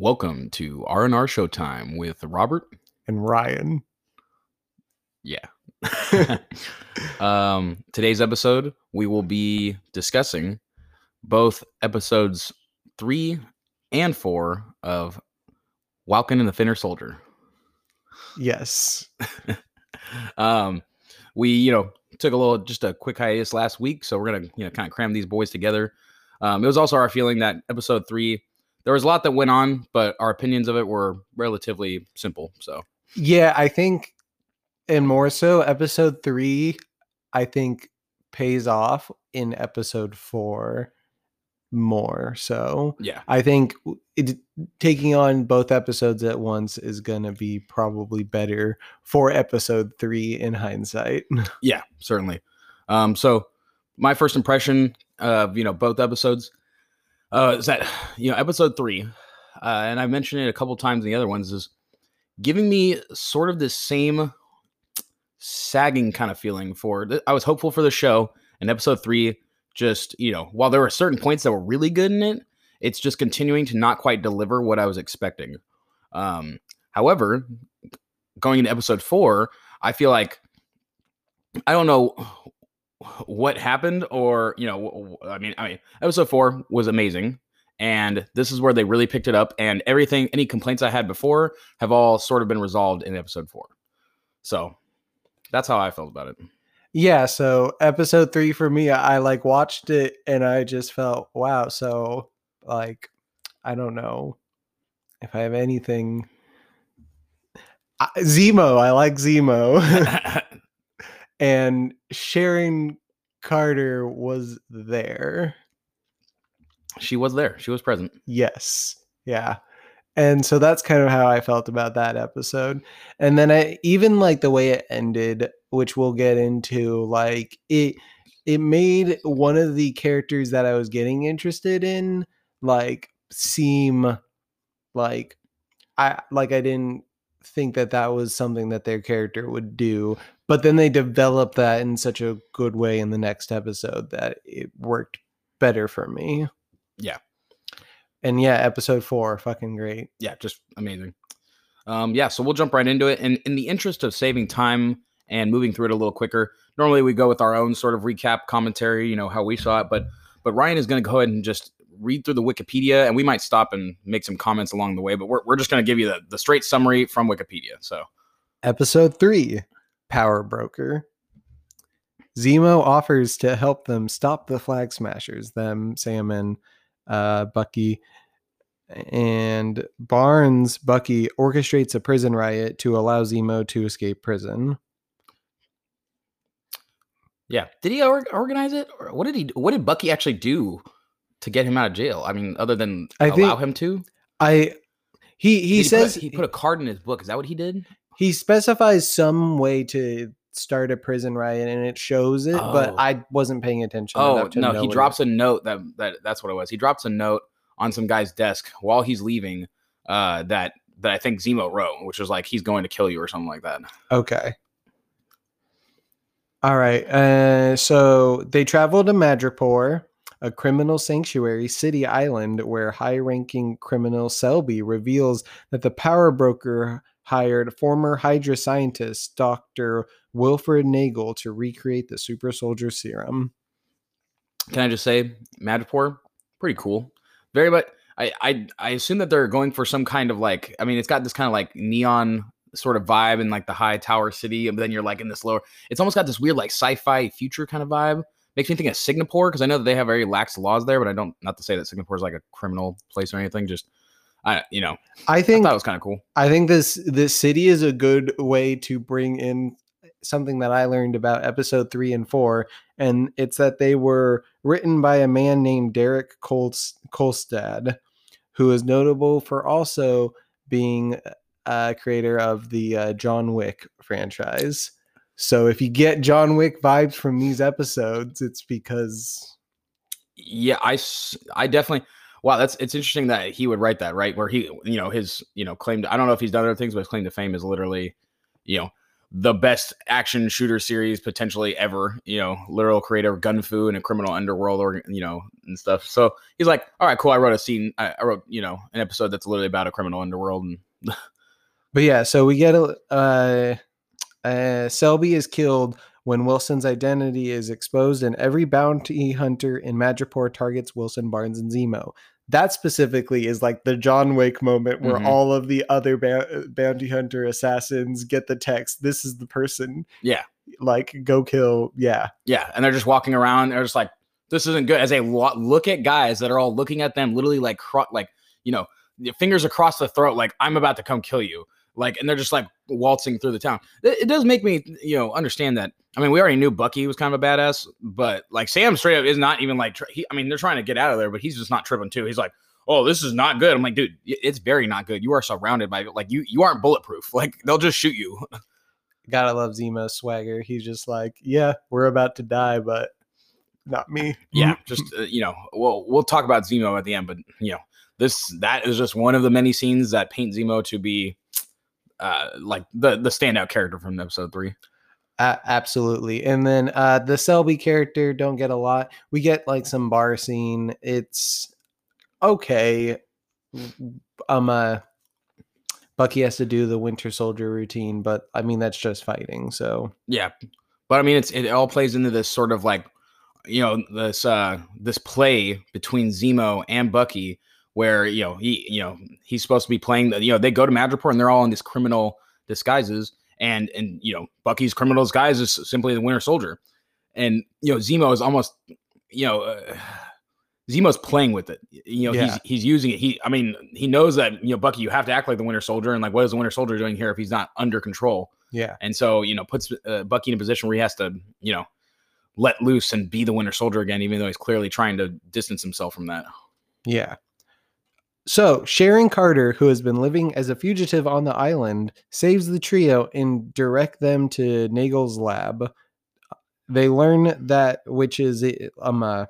Welcome to R&R Showtime with Robert. and Ryan. Yeah. um, today's episode, we will be discussing both episodes three and four of Falcon and the Winter Soldier. Yes. um, we, you know, took a little, just a quick hiatus last week, so we're gonna, you know, kind of cram these boys together. Um, it was also our feeling that episode three, there was a lot that went on, but our opinions of it were relatively simple. So Yeah, I think, and more so, episode three, I think pays off in episode four more. So yeah, I think it, taking on both episodes at once is going to be probably better for episode three in hindsight. yeah, certainly. Um, so my first impression of you know both episodes uh, is that you know episode three, uh, and I mentioned it a couple times in the other ones, is giving me sort of the same sagging kind of feeling for. I was hopeful for the show, and episode three just you know while there were certain points that were really good in it, it's just continuing to not quite deliver what I was expecting. Um, however, going into episode four, I feel like I don't know what happened or you know i mean i mean episode four was amazing and this is where they really picked it up and everything any complaints i had before have all sort of been resolved in episode four so that's how i felt about it Yeah, so episode three for me, I, I like watched it and I just felt, wow. So, like, I don't know if I have anything. I, Zemo, I like Zemo. and Sharon Carter was there. she was there she was present Yes. Yeah. And so that's kind of how I felt about that episode. And then I even like the way it ended, which we'll get into, like it it made one of the characters that I was getting interested in like seem like I like I didn't think that that was something that their character would do, but then they developed that in such a good way in the next episode that it worked better for me. Yeah. And yeah, episode four, fucking great. yeah just amazing um yeah so we'll jump right into it and in the interest of saving time and moving through it a little quicker normally we go with our own sort of recap commentary you know how we saw it but but ryan is going to go ahead and just read through the wikipedia and we might stop and make some comments along the way but we're, we're just going to give you the, the straight summary from wikipedia so Episode three, Power Broker. Zemo offers to help them stop the Flag Smashers, them, Sam, and uh, Bucky. And Barnes, Bucky, orchestrates a prison riot to allow Zemo to escape prison. yeah did he or- organize it or what did he what did bucky actually do to get him out of jail i mean other than I allow him to I he he Did says put, he put a card in his book is that what he did he specifies some way to start a prison riot and it shows it, but Oh. I wasn't paying attention. Oh to no, know he drops a note that that that's what it was. He drops a note on some guy's desk while he's leaving. Uh, that that I think Zemo wrote, which was like he's going to kill you or something like that. Okay. All right. Uh, so they travel to Madripoor, a criminal sanctuary city island where high ranking criminal Selby reveals that the power broker hired former Hydra scientist Dr. Wilfred Nagel to recreate the super soldier serum. Can I just say, Madripoor, pretty cool. Very much. I, I I assume that they're going for some kind of like. I mean, it's got this kind of like neon sort of vibe in like the high tower city, and then you're like in this lower. It's almost got this weird like sci-fi future kind of vibe. Makes me think of Singapore because I know that they have very lax laws there, but I don't. Not to say that Singapore is like a criminal place or anything. Just I you know I think that was kind of cool. I think this this city is a good way to bring in something that I learned about episode three and four, and it's that they were written by a man named Derek Kolst- Kolstad, who is notable for also being a creator of the uh, John Wick franchise. So if you get John Wick vibes from these episodes, it's because yeah I I definitely wow that's it's interesting that he would write that right where he you know his you know claim to, i don't know if he's done other things but his claim to fame is literally you know the best action shooter series potentially ever. You know, literal creator of Gun Fu and a criminal underworld, or you know, and stuff. So he's like, all right, cool. I wrote a scene. I, I wrote you know an episode that's literally about a criminal underworld, and But yeah, so we get a uh, uh, Selby is killed when Wilson's identity is exposed, and every bounty hunter in Madripoor targets Wilson, Barnes, and Zemo. That specifically is like the John Wick moment where Mhm. all of the other ba- bounty hunter assassins get the text. This is the person. Yeah. Like go kill. Yeah. yeah, and they're just walking around. They're just like, this isn't good. As they lo- look at guys that are all looking at them, literally like, cro- like you know, fingers across the throat, like I'm about to come kill you. Like, and they're just like waltzing through the town. It, it does make me, you know, understand that. I mean, we already knew Bucky was kind of a badass, but like Sam straight up is not even like. He, I mean, they're trying to get out of there, but he's just not tripping too. He's like, oh, this is not good. I'm like, dude, it's very not good. You are surrounded by like you. You aren't bulletproof. Like they'll just shoot you. Gotta love Zemo's swagger. He's just like, yeah, we're about to die, but not me. yeah just uh, you know we'll we'll talk about zemo at the end but you know this that is just one of the many scenes that paint zemo to be uh like the the standout character from episode three absolutely. And then uh the Selby character don't get a lot. We get like some bar scene. It's okay. Um uh Bucky has to do the Winter Soldier routine, but I mean that's just fighting. So yeah but i mean it's it all plays into this sort of like you know this uh this play between zemo and bucky where you know he you know he's supposed to be playing the you know they go to madripoor and they're all in these criminal disguises and and you know bucky's criminal disguise is simply the winter soldier and you know zemo is almost you know uh, zemo's playing with it you know Yeah. he's he's using it he i mean he knows that you know bucky you have to act like the winter soldier and like what is the winter soldier doing here if he's not under control yeah. and so you know puts uh, bucky in a position where he has to you know let loose and be the winter soldier again even though he's clearly trying to distance himself from that Yeah. So Sharon Carter, who has been living as a fugitive on the island, saves the trio and direct them to Nagel's lab. They learn that which is eh, um uh,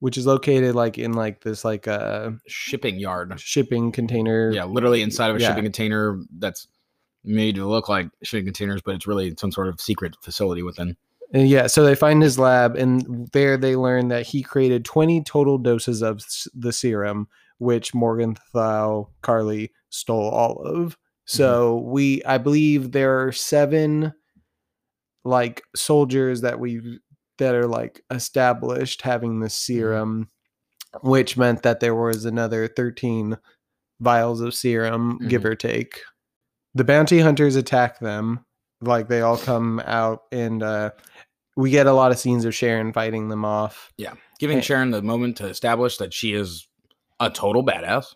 which is located like in like this like uh shipping yard shipping container. yeah literally inside of a Yeah. shipping container that's made to look like shipping containers but it's really some sort of secret facility within And yeah, so they find his lab, and there they learn that he created 20 total doses of the serum, which Morgenthau Karli stole all of. So mm-hmm. we, I believe, there are seven like soldiers that we that are like established having the mm-hmm. serum, which meant that there was another 13 vials of serum, give mm-hmm. or take. The bounty hunters attack them like they all come out and uh we get a lot of scenes of Sharon fighting them off. Yeah, giving Eh. sharon the moment to establish that she is a total badass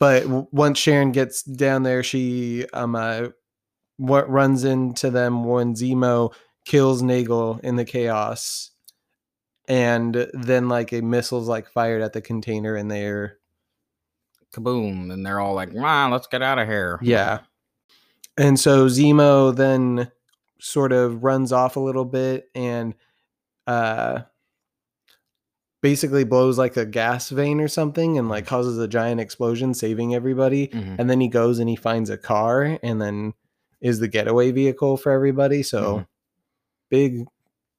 But w- once Sharon gets down there, she um uh what runs into them when Zemo kills Nagel in the chaos. And then like a missile's like fired at the container and they're kaboom and they're all like ah, let's get out of here Yeah. And so Zemo then sort of runs off a little bit and uh basically blows like a gas vein or something and like causes a giant explosion saving everybody Mhm. and then he goes and he finds a car and then is the getaway vehicle for everybody so Mhm. big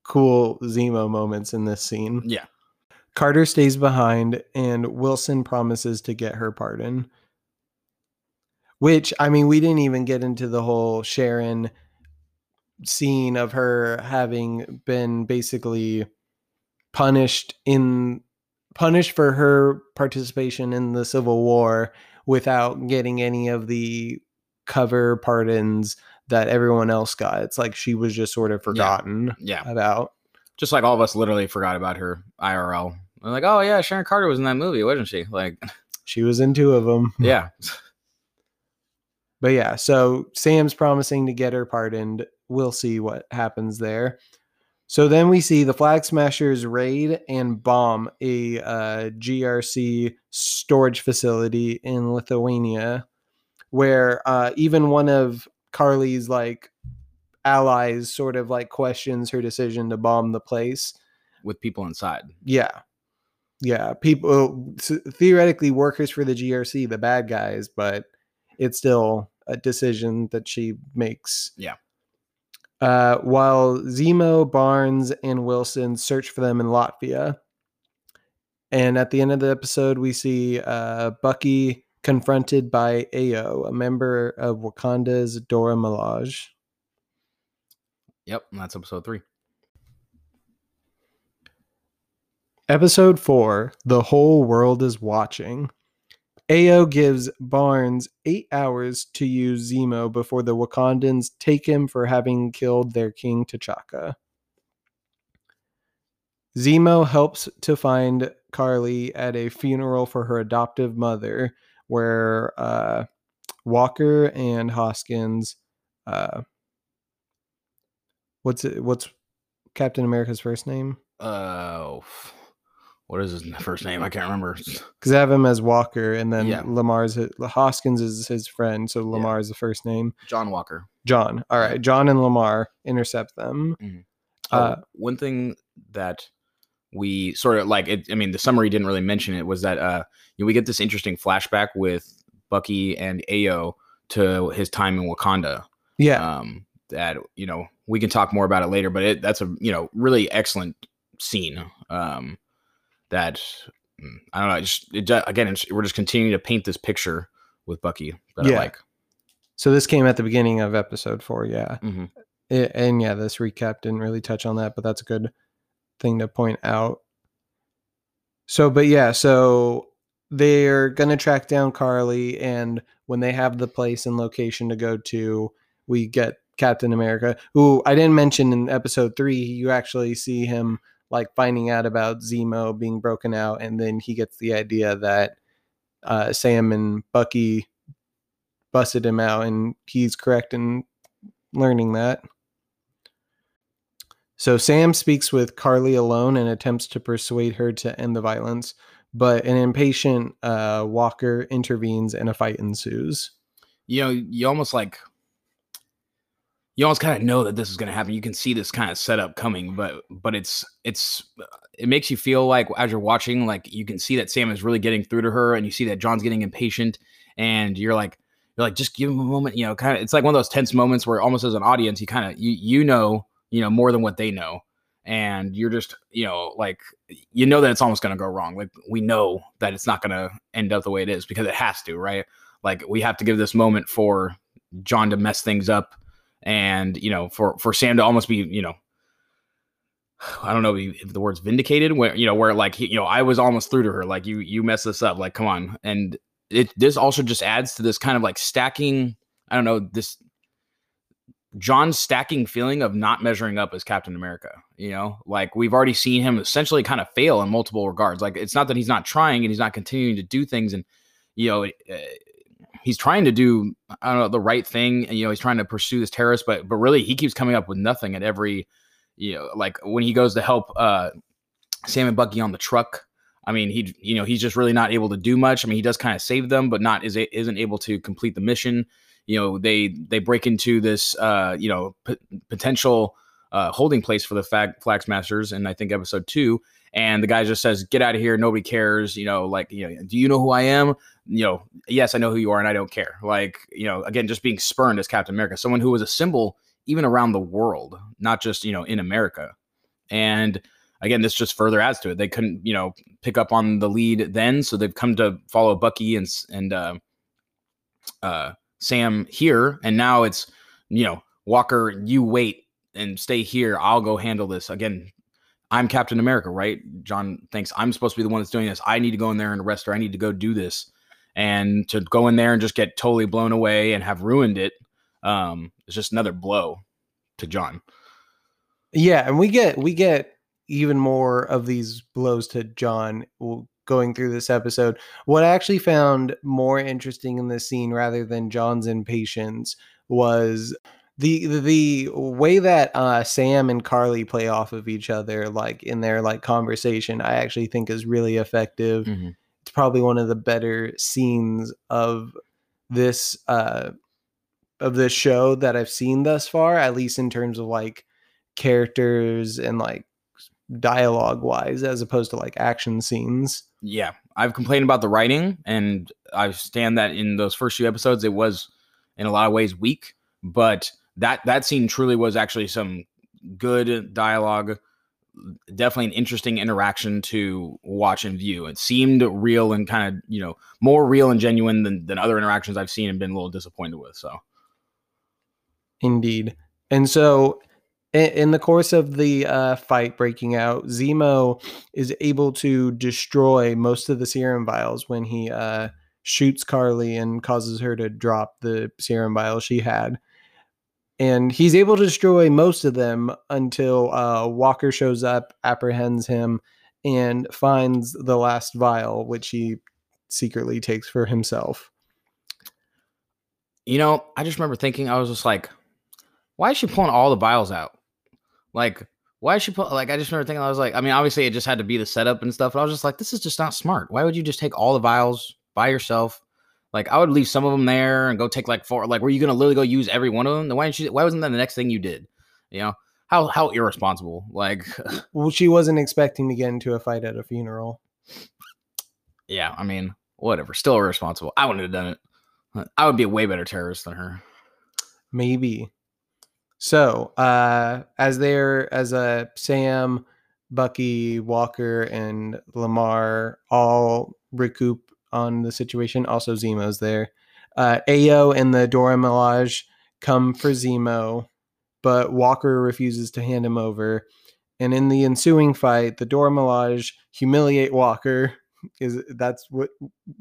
cool Zemo moments in this scene. yeah Carter stays behind and Wilson promises to get her pardon. Which, I mean, we didn't even get into the whole Sharon scene of her having been basically punished in punished for her participation in the Civil War without getting any of the cover pardons that everyone else got. It's like she was just sort of forgotten yeah about. just like all of us literally forgot about her irl We're like oh yeah sharon carter was in that movie wasn't she like She was in two of them. yeah But yeah, so Sam's promising to get her pardoned. We'll see what happens there. So then we see the Flag Smashers raid and bomb a uh, GRC storage facility in Lithuania, where uh, even one of Karli's like allies sort of like questions her decision to bomb the place. with people inside Yeah. Yeah. People, th- theoretically, workers for the GRC, the bad guys, but it's still a decision that she makes. Yeah. Uh, while Zemo, Barnes, and Wilson search for them in Latvia. And at the end of the episode, we see uh, Bucky confronted by Ayo, a member of Wakanda's Dora Milaje. Yep, that's episode three. Episode 4 The Whole World is Watching. Ayo gives Barnes eight hours to use Zemo before the Wakandans take him for having killed their king T'Chaka. Zemo helps to find Karli at a funeral for her adoptive mother, where uh, Walker and Hoskins. Uh, what's it? What's Captain America's first name? Uh, what is his first name? I can't remember. Because I have him as Walker, and then Yeah. Lemar's Hoskins is his friend, so Yeah. Lemar is the first name. John Walker. John. All right, John and Lemar intercept them. Oh, Uh, one thing that we sort of like it, I mean, the summary didn't really mention it was that uh you know, we get this interesting flashback with Bucky and Ayo to his time in Wakanda. Yeah, Um that you know, we can talk more about it later, but it that's a you know, really excellent scene. Um that mm, I don't know, just it, again, it's, we're just continuing to paint this picture with Bucky that Yeah. I like. so this came at the beginning of episode four. Yeah, Mhm. I- and yeah, this recap didn't really touch on that, but that's a good thing to point out. So, but yeah, so they're gonna track down Karli, and when they have the place and location to go to, we get Captain America, who I didn't mention in episode three. You actually see him like finding out about Zemo being broken out, and then he gets the idea that uh, Sam and Bucky busted him out, and he's correct in learning that. So Sam speaks with Karli alone and attempts to persuade her to end the violence, but an impatient uh, Walker intervenes and a fight ensues. you know, you almost like you almost kind of know that this is going to happen. You can see this kind of setup coming, but but it's it's uh, it makes you feel like as you're watching, like you can see that Sam is really getting through to her, and you see that John's getting impatient, and you're like you're like just give him a moment, you know, kind of it's like one of those tense moments where almost as an audience, you kind of you you know you know more than what they know, and you're just you know like you know that it's almost going to go wrong. Like we know that it's not going to end up the way it is because it has to, right? like we have to give this moment for John to mess things up and you know for for Sam to almost be you know I don't know if the word's vindicated where you know where like he, you know I was almost through to her like you you messed this up like come on. And it this also just adds to this kind of like stacking I don't know this John's stacking feeling of not measuring up as Captain America you know? Like we've already seen him essentially kind of fail in multiple regards. Like it's not that he's not trying and he's not continuing to do things and you know uh, he's trying to do I don't know the right thing, and you know he's trying to pursue this terrorist, but but really he keeps coming up with nothing at every, you know, like when he goes to help uh, Sam and Bucky on the truck. I mean, he you know he's just really not able to do much. I mean, he does kind of save them, but not is isn't able to complete the mission. You know, they they break into this uh, you know p- potential uh, holding place for the flag smashers, and I think episode two. And the guy just says, "Get out of here! Nobody cares." You know, like you know, do you know who I am? you know, yes, I know who you are and I don't care. Like, you know, again, just being spurned as Captain America, someone who was a symbol even around the world, not just, you know, in America. And again, this just further adds to it. They couldn't, you know, pick up on the lead then, so they've come to follow Bucky and and uh, uh, Sam here, and now it's, you know, Walker, you wait and stay here. I'll go handle this. Again, I'm Captain America, right? John thinks I'm supposed to be the one that's doing this. I need to go in there and arrest her. I need to go do this. And to go in there and just get totally blown away and have ruined it, um, is just another blow to John. Yeah, and we get we get even more of these blows to John going through this episode. What I actually found more interesting in this scene rather than John's impatience was the the way that uh, Sam and Karli play off of each other, like in their like conversation. I actually think is really effective. Mhm. It's probably one of the better scenes of this uh, of this show that I've seen thus far, at least in terms of like characters and like dialogue wise as opposed to like action scenes. Yeah, I've complained about the writing, and I stand that in those first few episodes, it was in a lot of ways weak, but that that scene truly was actually some good dialogue definitely an interesting interaction to watch and view. It seemed real and kind of, you know, more real and genuine than, than other interactions I've seen and been a little disappointed with. So, indeed. And so, in, in the course of the uh, fight breaking out, Zemo is able to destroy most of the serum vials when he uh, shoots Karli and causes her to drop the serum vial she had and he's able to destroy most of them until uh, Walker shows up, apprehends him, and finds the last vial, which he secretly takes for himself. You know, I just remember thinking, I was just like, why is she pulling all the vials out? Like, why is she put like I just remember thinking I was like, I mean, obviously it just had to be the setup and stuff, but I was just like, this is just not smart. Why would you just take all the vials by yourself? Like I would leave some of them there and go take like four. Like, were you gonna literally go use every one of them? Then why didn't you? Why wasn't that the next thing you did? You know how how irresponsible. Like, well, she wasn't expecting to get into a fight at a funeral. Yeah, I mean, whatever. Still irresponsible. I wouldn't have done it. I would be a way better terrorist than her. Maybe. So, uh, as they're as a uh, Sam, Bucky, Walker, and Lemar all recoup on the situation. Also, Zemo's there. Uh, and the Dora Milaje come for Zemo, but Walker refuses to hand him over. And in the ensuing fight, the Dora Milaje humiliate Walker. Is that's what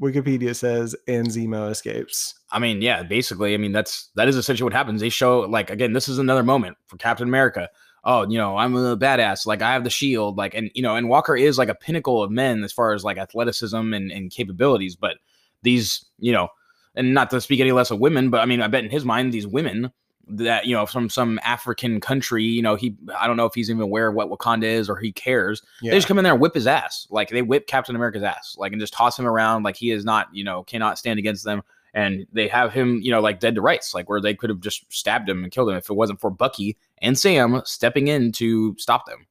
Wikipedia says, and Zemo escapes. I mean, yeah, basically, I mean that's that is essentially what happens. They show like again, this is another moment for Captain America oh, you know, I'm a badass. Like I have the shield. Like, and you know, and Walker is like a pinnacle of men as far as like athleticism and, and capabilities. But these, you know, and not to speak any less of women, but I mean, I bet in his mind, these women that you know from some African country, you know, he I don't know if he's even aware of what Wakanda is or he cares. Yeah. They just come in there and whip his ass, like they whip Captain America's ass, like and just toss him around like he is not, you know, cannot stand against them. And they have him, you know, like dead to rights, like where they could have just stabbed him and killed him if it wasn't for Bucky and Sam stepping in to stop them.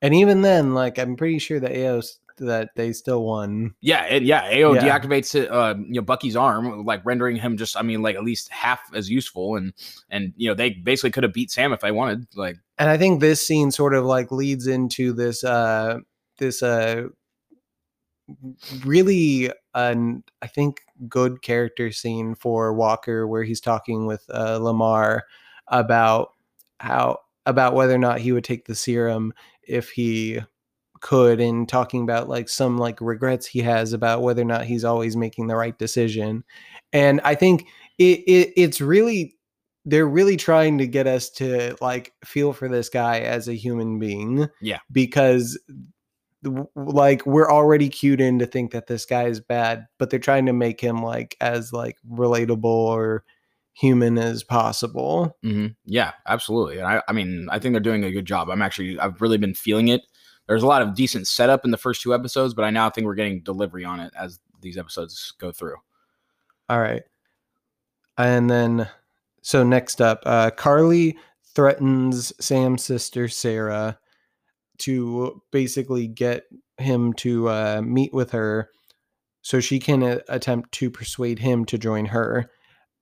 And even then, like I'm pretty sure that Ayo that they still won. Yeah, and yeah, Ayo yeah. deactivates uh, you know, Bucky's arm, like rendering him just, I mean, like at least half as useful. And and you know, they basically could have beat Sam if they wanted. Like, and I think this scene sort of like leads into this uh this uh really an I think good character scene for Walker where he's talking with uh, Lemar about how about whether or not he would take the serum if he could and talking about like some like regrets he has about whether or not he's always making the right decision. And i think it, it it's really they're really trying to get us to like feel for this guy as a human being yeah. because like we're already cued in to think that this guy is bad but they're trying to make him like as like relatable or human as possible. Mm-hmm. Yeah, absolutely. And I, I mean, I think they're doing a good job. I'm actually, I've really been feeling it. There's a lot of decent setup in the first two episodes, but I now think we're getting delivery on it as these episodes go through. All right. And then, so next up, uh, Karli threatens Sam's sister, Sarah, to basically get him to uh, meet with her so she can uh, attempt to persuade him to join her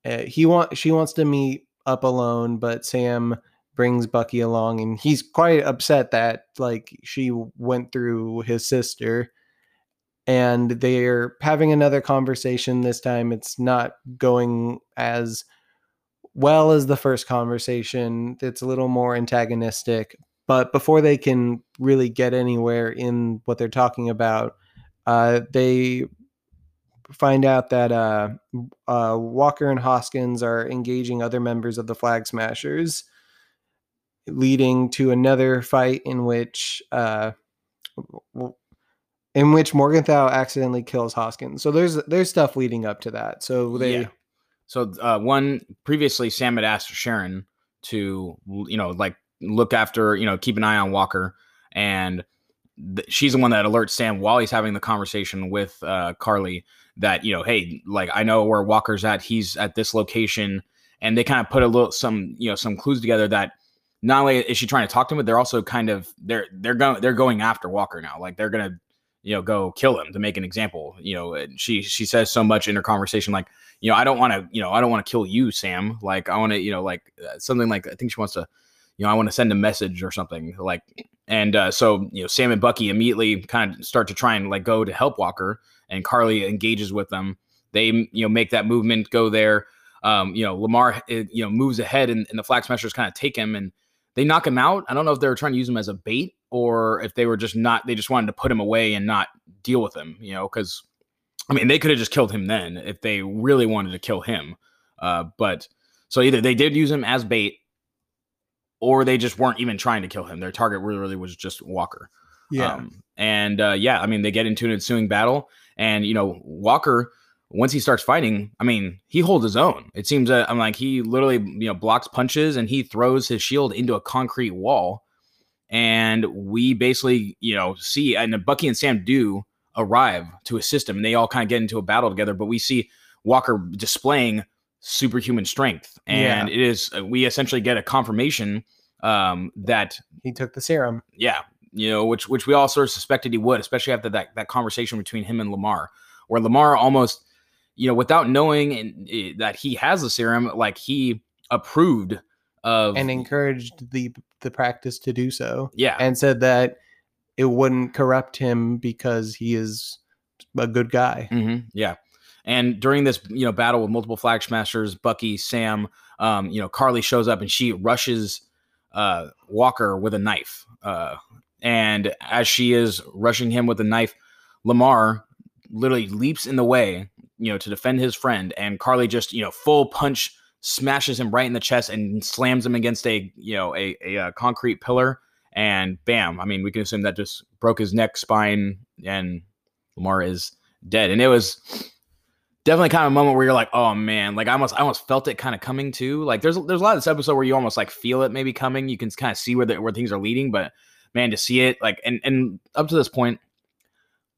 uh, he want she wants to meet up alone, but Sam brings Bucky along, and he's quite upset that like she went through his sister, and they're having another conversation. This time, it's not going as well as the first conversation. It's a little more antagonistic, but before they can really get anywhere in what they're talking about, uh, they find out that uh, uh, Walker and Hoskins are engaging other members of the Flag Smashers, leading to another fight in which uh, in which Morgenthau accidentally kills Hoskins. So there's there's stuff leading up to that. So they. Yeah. So uh, one previously, Sam had asked Sharon to you know like look after you know keep an eye on Walker and she's the one that alerts Sam while he's having the conversation with uh, Karli that you know, hey, like I know where Walker's at. He's at this location, and they kind of put a little some you know some clues together that not only is she trying to talk to him, but they're also kind of they're they're going they're going after Walker now. Like they're gonna you know go kill him to make an example you know she she says so much in her conversation like you know i don't want to you know i don't want to kill you sam like i want to you know like uh, something like i think she wants to you know i want to send a message or something like and uh, so you know sam and bucky immediately kind of start to try and like go to help walker and karli engages with them. They you know make that movement go there. Um, you know lemar it, you know moves ahead and, and the flag smashers kind of take him and they knock him out. I don't know if they were trying to use him as a bait or if they were just not they just wanted to put him away and not deal with him you know because i mean they could have just killed him then if they really wanted to kill him. Uh, but so either they did use him as bait or they just weren't even trying to kill him their target really really was just walker Yeah. um, and uh, yeah, I mean, they get into an ensuing battle, and you know, Walker, once he starts fighting, I mean, he holds his own. It seems that I'm like he literally, you know, blocks punches and he throws his shield into a concrete wall, and we basically, you know, see and Bucky and Sam do arrive to assist him, and they all kind of get into a battle together. But we see Walker displaying superhuman strength, and it is we essentially get a confirmation um, that he took the serum. yeah, you know, which which we all sort of suspected he would, especially after that that conversation between him and Lemar, where Lemar almost, you know, without knowing and, eh, that he has the serum, like he approved of and encouraged the the practice to do so yeah, and said that it wouldn't corrupt him because he is a good guy. hmm yeah. And during this, you know, battle with multiple flag smashers, Bucky, Sam, um, you know, Karli shows up and she rushes uh, Walker with a knife. Uh, and as she is rushing him with a knife, Lemar literally leaps in the way, you know, to defend his friend. And Karli just, you know, full punch smashes him right in the chest and slams him against a, you know, a, a, uh concrete pillar. And bam, I mean, we can assume that just broke his neck, spine, and Lemar is dead. And it was definitely kind of a moment where you're like, oh man, like I almost I almost felt it kind of coming too. Like there's there's a lot of this episode where you almost like feel it maybe coming. You can kind of see where the, where things are leading, but man, to see it like and and up to this point,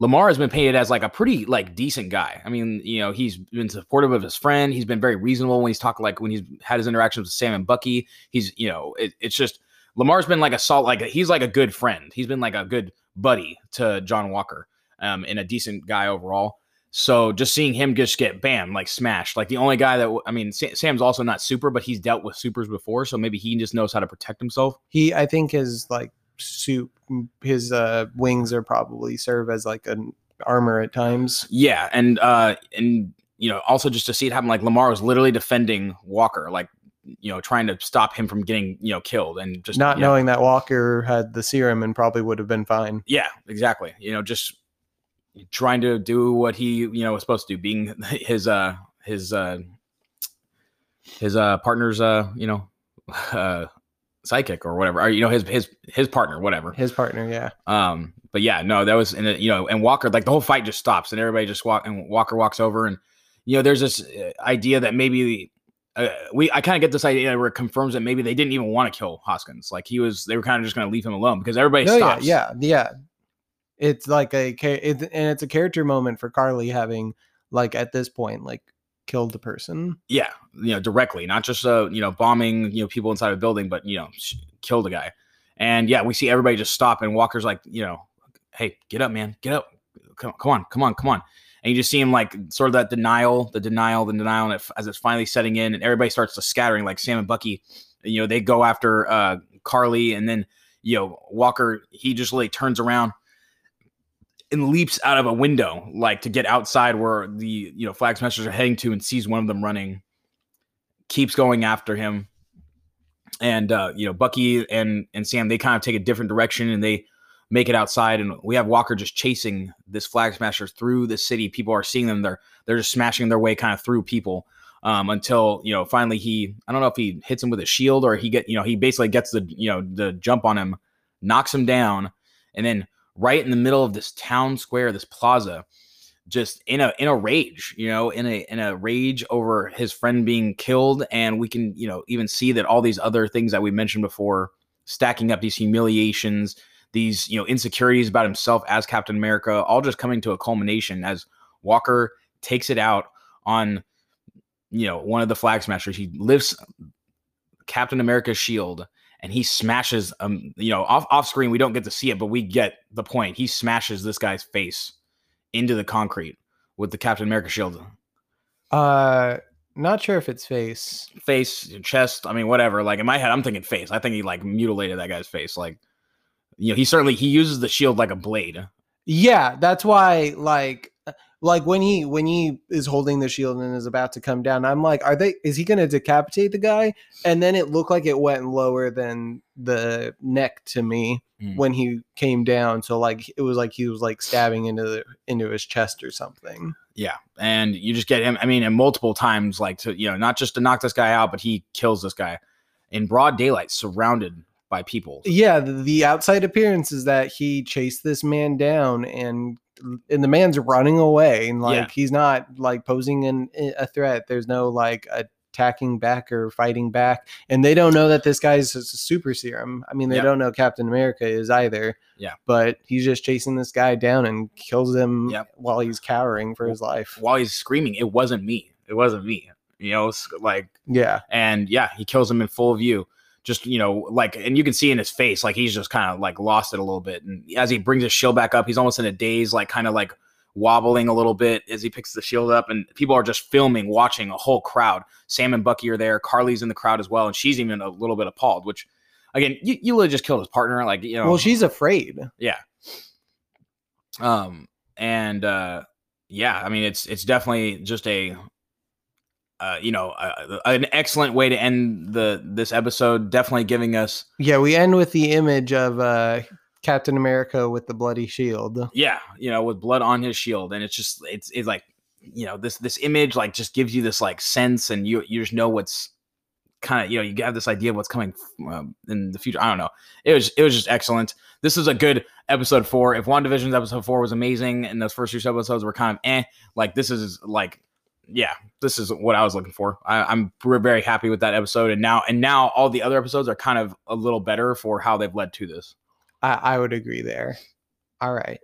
Lemar has been painted as like a pretty like decent guy. I mean, you know, he's been supportive of his friend. He's been very reasonable when he's talking like when he's had his interactions with Sam and Bucky. He's you know, it, it's just Lemar's been like a salt like he's like a good friend. He's been like a good buddy to John Walker, um, and a decent guy overall. So just seeing him just get bam like smashed, like the only guy that I mean, Sam's also not super, but he's dealt with supers before, so maybe he just knows how to protect himself. He, I think, his like suit, his uh, wings are probably serve as like an armor at times. Yeah, and uh, and you know, also just to see it happen, like Lemar was literally defending Walker, like you know, trying to stop him from getting you know killed, and just Not knowing that Walker had the serum and probably would have been fine. Yeah, exactly. You know, just trying to do what he you know was supposed to do, being his uh his uh his uh partner's uh you know uh psychic or whatever, or you know his his his partner, whatever. His partner, yeah. Um, but yeah, no, that was and it, you know, and Walker like the whole fight just stops and everybody just walk and Walker walks over and you know there's this uh, idea that maybe uh, we I kind of get this idea where it confirms that maybe they didn't even want to kill Hoskins. Like he was, they were kind of just going to leave him alone because everybody No, yeah, stops. yeah, yeah. It's like a it, and it's a character moment for Karli having like at this point like killed the person. yeah, you know, directly, not just uh, you know, bombing, you know, people inside a building, but you know, killed a guy. And yeah, we see everybody just stop, and Walker's like, you know, hey, get up, man, get up, come, come on, come on, come on. And you just see him like sort of that denial, the denial, the denial, and it, as it's finally setting in, and everybody starts to scattering, like Sam and Bucky, you know, they go after uh Karli, and then you know, Walker, he just like turns around and leaps out of a window, like to get outside where the you know flag smashers are heading to, and sees one of them running. Keeps going after him, and uh, you know Bucky and and Sam they kind of take a different direction, and they make it outside, and we have Walker just chasing this flag smasher through the city. People are seeing them; they're they're just smashing their way kind of through people. Um, until you know, finally he I don't know if he hits him with a shield or he get you know he basically gets the you know the jump on him, knocks him down, and then right in the middle of this town square, this plaza, just in a in a rage, you know, in a in a rage over his friend being killed, and we can you know even see that all these other things that we mentioned before, stacking up these humiliations, these you know insecurities about himself as Captain America, all just coming to a culmination as Walker takes it out on you know one of the flag smashers. He lifts Captain America's shield and he smashes um you know off off screen we don't get to see it but we get the point. He smashes this guy's face into the concrete with the captain america shield. Uh, not sure if it's face. face chest i mean whatever. Like in my head i'm thinking face. I think he like mutilated that guy's face like you know he certainly he uses the shield like a blade. Yeah, that's why like like when he when he is holding the shield and is about to come down, I'm like, are they is he gonna decapitate the guy? And then it looked like it went lower than the neck to me Mm. when he came down. So like it was like he was like stabbing into the into his chest or something. yeah and you just get him i mean and multiple times like to you know not just to knock this guy out but he kills this guy in broad daylight surrounded by people Yeah, the, the outside appearance is that he chased this man down and and the man's running away and like Yeah. he's not like posing an, a threat. There's no like attacking back or fighting back, and they don't know that this guy's a super serum. I mean, they Yeah. don't know Captain America is either. Yeah. but he's just chasing this guy down and kills him Yep. while he's cowering for his life. while he's screaming it wasn't me it wasn't me you know like Yeah, and yeah he kills him in full view just you know like and you can see in his face like he's just kind of like lost it a little bit. And as he brings his shield back up he's almost in a daze like kind of like wobbling a little bit as he picks the shield up. And people are just filming watching a whole crowd. Sam and bucky are there. Karli's in the crowd as well. And she's even a little bit appalled which again you, you literally just killed his partner like you know. Well, she's afraid. Yeah. Um and uh yeah i mean it's it's definitely just a uh, you know, uh, an excellent way to end the this episode. Definitely giving us, Yeah, we end with the image of uh, Captain America with the bloody shield. yeah, you know, with blood on his shield, and it's just it's it's like, you know, this this image like just gives you this like sense, and you you just know what's kind of you know you have this idea of what's coming um, in the future. I don't know. It was it was just excellent. This is a good episode four. If WandaVision's episode four was amazing, and those first two episodes were kind of eh, like this is like yeah, this is what I was looking for. I, I'm we're very happy with that episode, and now and now all the other episodes are kind of a little better for how they've led to this. I, I would agree there. All right.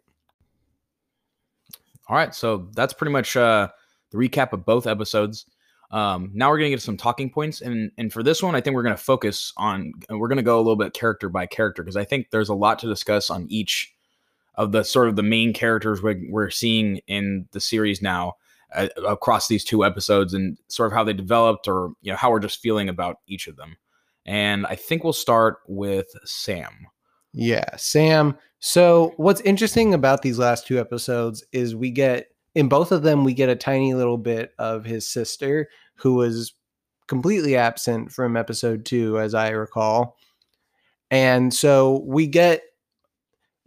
All right, so that's pretty much uh, the recap of both episodes. Um, now we're gonna get some talking points, and and for this one, I think we're gonna focus on we're gonna go a little bit character by character because I think there's a lot to discuss on each of the sort of the main characters we're, we're seeing in the series now uh, across these two episodes, and sort of how they developed, or you know how we're just feeling about each of them. And I think we'll start with Sam. Yeah, Sam. So, what's interesting about these last two episodes is we get in both of them we get a tiny little bit of his sister who was completely absent from episode 2 as I recall. And so we get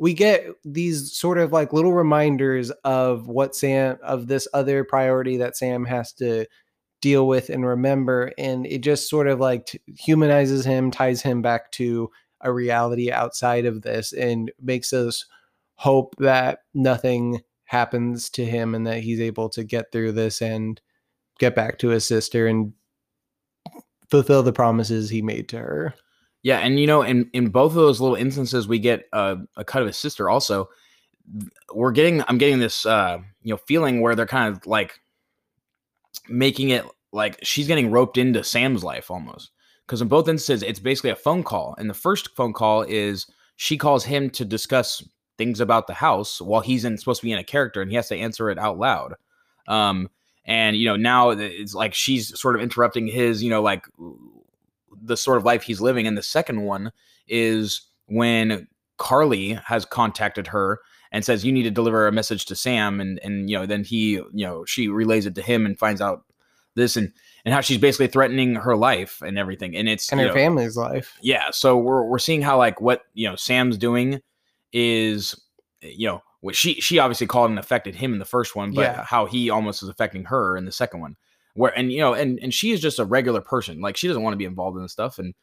we get these sort of like little reminders of what Sam of this other priority that Sam has to deal with and remember and it just sort of like t- humanizes him, ties him back to a reality outside of this and makes us hope that nothing happens to him and that he's able to get through this and get back to his sister and fulfill the promises he made to her. Yeah, and you know, in in both of those little instances, we get a, a cut of his sister. Also, we're getting I'm getting this uh, you know feeling where they're kind of like making it like she's getting roped into Sam's life almost. Because in both instances, it's basically a phone call, and the first phone call is she calls him to discuss things about the house while he's in supposed to be in a character, and he has to answer it out loud. Um, and you know now it's like she's sort of interrupting his you know like the sort of life he's living. And the second one is when karli has contacted her and says you need to deliver a message to sam. And and you know then he you know she relays it to him and finds out this and and how she's basically threatening her life and everything. And it's And her know, family's life. yeah. So we're we're seeing how like what you know sam's doing is you know what she she obviously called and affected him in the first one but Yeah. how he almost is affecting her in the second one where and you know and and she is just a regular person like she doesn't want to be involved in this stuff and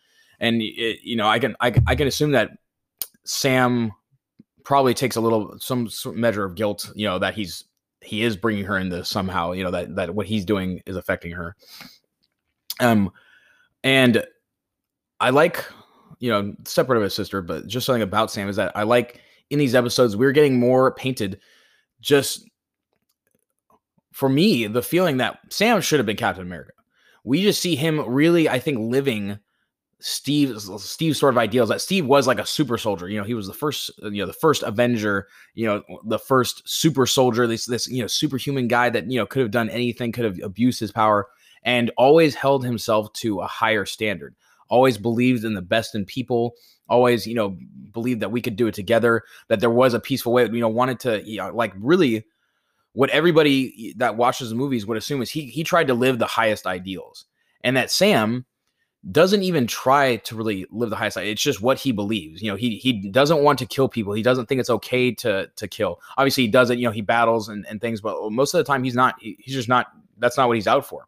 and it, you know i can I, I can assume that sam probably takes a little some measure of guilt you know that he's he is bringing her into somehow you know that that what he's doing is affecting her. Um and i like you know separate of his sister but just something about sam is that i like in these episodes we're getting more painted just for me the feeling that sam should have been captain america we just see him really i think living Steve's Steve's sort of ideals that Steve was like a super soldier. You know, he was the first, you know, the first Avenger. You know, the first super soldier. This this you know superhuman guy that you know could have done anything, could have abused his power, and always held himself to a higher standard. Always believed in the best in people. Always, you know, believed that we could do it together. That there was a peaceful way. You know, wanted to, you know, like really, what everybody that watches the movies would assume is he he tried to live the highest ideals, and that Sam doesn't even try to really live the highest. It's just what he believes. You know, he he doesn't want to kill people. He doesn't think it's okay to to kill. Obviously, he does it. You know, he battles and, and things, but most of the time, he's not. He's just not. That's not what he's out for.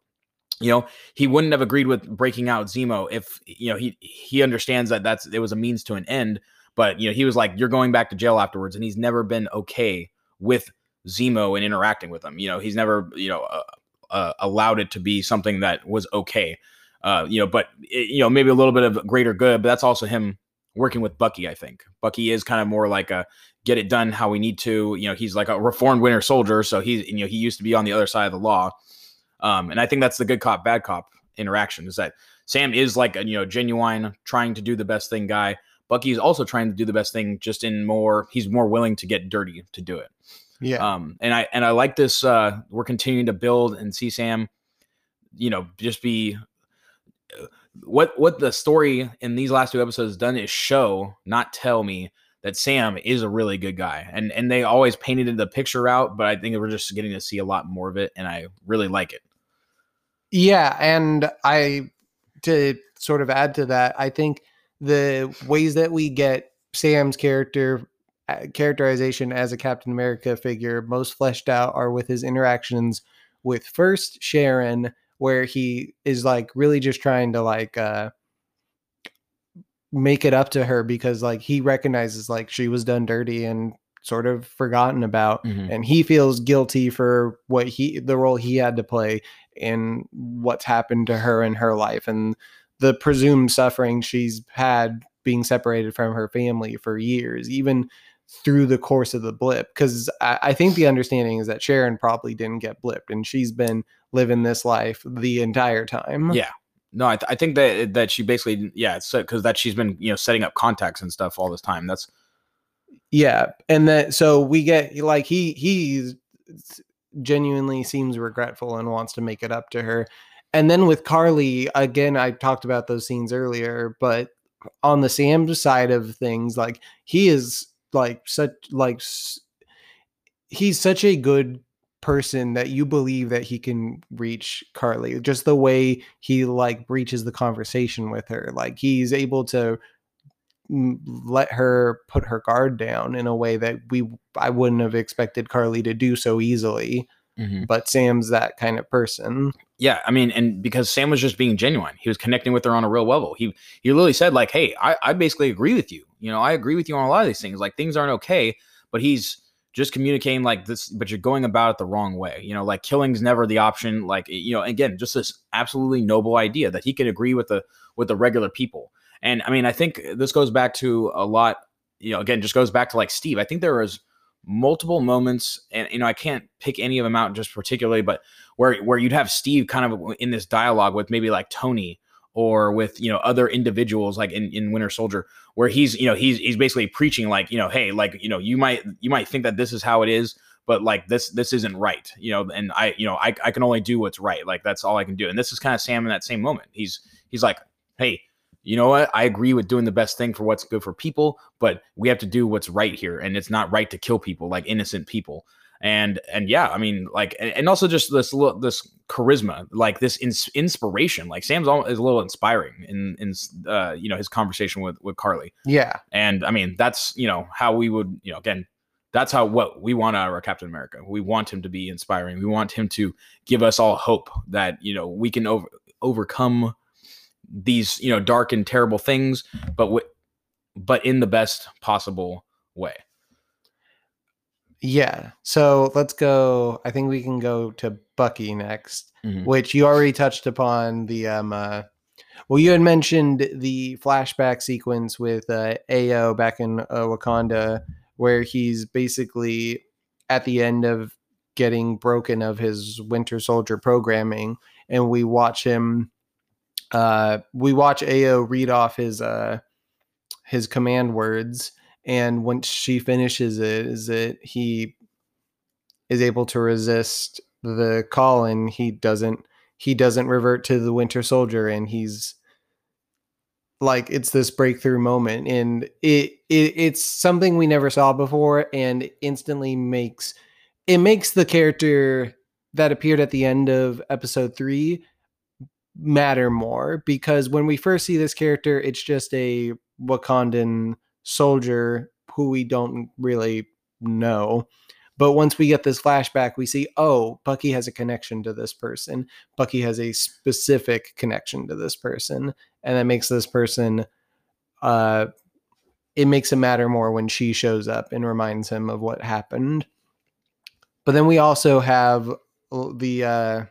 You know, he wouldn't have agreed with breaking out Zemo if you know he he understands that that's it was a means to an end. But you know, he was like, "You're going back to jail afterwards," and he's never been okay with Zemo and interacting with him. You know, he's never you know uh, uh, allowed it to be something that was okay. Uh, you know, but it, you know, maybe a little bit of greater good, but that's also him working with Bucky. I think Bucky is kind of more like a get it done how we need to. You know, he's like a reformed Winter Soldier, so he's you know he used to be on the other side of the law, um, and I think that's the good cop bad cop interaction is that Sam is like a you know genuine trying to do the best thing guy. Bucky is also trying to do the best thing, just in more. He's more willing to get dirty to do it. Yeah. Um, and I and I like this. Uh, we're continuing to build and see Sam, you know, just be what what the story in these last two episodes done is show, not tell me that Sam is a really good guy. And and they always painted the picture out, but I think we're just getting to see a lot more of it and I really like it. Yeah, and I to sort of add to that, I think the ways that we get Sam's character uh, characterization as a Captain America figure most fleshed out are with his interactions with first Sharon where he is like really just trying to like uh make it up to her because like he recognizes like she was done dirty and sort of forgotten about Mhm. and he feels guilty for what he the role he had to play in what's happened to her in her life and the presumed suffering she's had being separated from her family for years even through the course of the blip because I, I think the understanding is that sharon probably didn't get blipped and she's been living this life the entire time Yeah. No, I, th- I think that that she basically yeah, it's because that she's been you know setting up contacts and stuff all this time. That's Yeah, and then so we get like he he genuinely seems regretful and wants to make it up to her. And then with Karli, again, I talked about those scenes earlier, but on the Sam side of things, like he is like such like he's such a good person that you believe that he can reach Karli. Just the way he like breaches the conversation with her, like he's able to let her put her guard down in a way that we I wouldn't have expected Karli to do so easily. Mm-hmm. But Sam's that kind of person. yeah. I mean, and because Sam was just being genuine, he was connecting with her on a real level. He he literally said like, "Hey, I, I basically agree with you. You know, I agree with you on a lot of these things. Like things aren't okay, but he's just communicating like this, but you're going about it the wrong way. You know, like killing's never the option. Like you know, again, just this absolutely noble idea that he could agree with the with the regular people. And I mean, I think this goes back to a lot. You know, again, just goes back to like Steve. I think there was multiple moments, and you know, I can't pick any of them out just particularly, but where where you'd have Steve kind of in this dialogue with maybe like Tony or with you know other individuals like in, in Winter Soldier where he's you know he's he's basically preaching like you know hey like you know you might you might think that this is how it is but like this this isn't right you know and I you know I, I can only do what's right like that's all I can do and this is kind of Sam in that same moment. He's he's like hey you know what? I agree with doing the best thing for what's good for people but we have to do what's right here and it's not right to kill people like innocent people. And and yeah i mean like and, and also just this little this charisma like this ins- inspiration like sam's all, is a little inspiring in in uh you know his conversation with with karli. Yeah. and i mean that's you know how we would you know again that's how what we want out of our captain america. We want him to be inspiring. We want him to give us all hope that you know we can over overcome these you know dark and terrible things but w- but in the best possible way Yeah. So let's go. I think we can go to Bucky next, Mhm. which you already touched upon the um uh well you had mentioned the flashback sequence with uh Ayo back in uh, Wakanda where he's basically at the end of getting broken of his Winter Soldier programming and we watch him uh, we watch Ayo read off his uh, his command words, and once she finishes it, is it he is able to resist the call, and he doesn't he doesn't revert to the Winter Soldier, and he's like it's this breakthrough moment, and it, it it's something we never saw before, and instantly makes it makes the character that appeared at the end of episode three matter more because when we first see this character, it's just a Wakandan soldier who we don't really know. But once we get this flashback, we see, oh, Bucky has a connection to this person. Bucky has a specific connection to this person. And that makes this person, uh, it makes it matter more when she shows up and reminds him of what happened. But then we also have the, uh,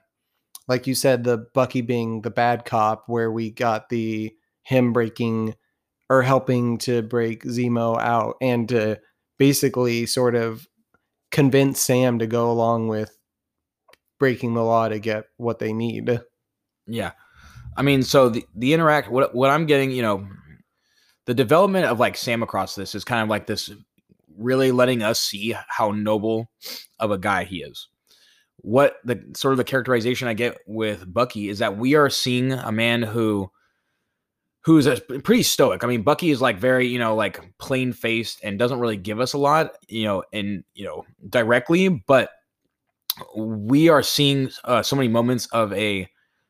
like you said, the Bucky being the bad cop, where we got the him breaking or helping to break Zemo out and to basically sort of convince Sam to go along with breaking the law to get what they need. Yeah. I mean, so the, the interact, what, what I'm getting, you know, the development of like Sam across this is kind of like this really letting us see how noble of a guy he is. What the sort of the characterization I get with Bucky is that we are seeing a man who who's a, pretty stoic. I mean, Bucky is like very, you know, like plain faced and doesn't really give us a lot, you know, and, you know, directly, but we are seeing uh, so many moments of a,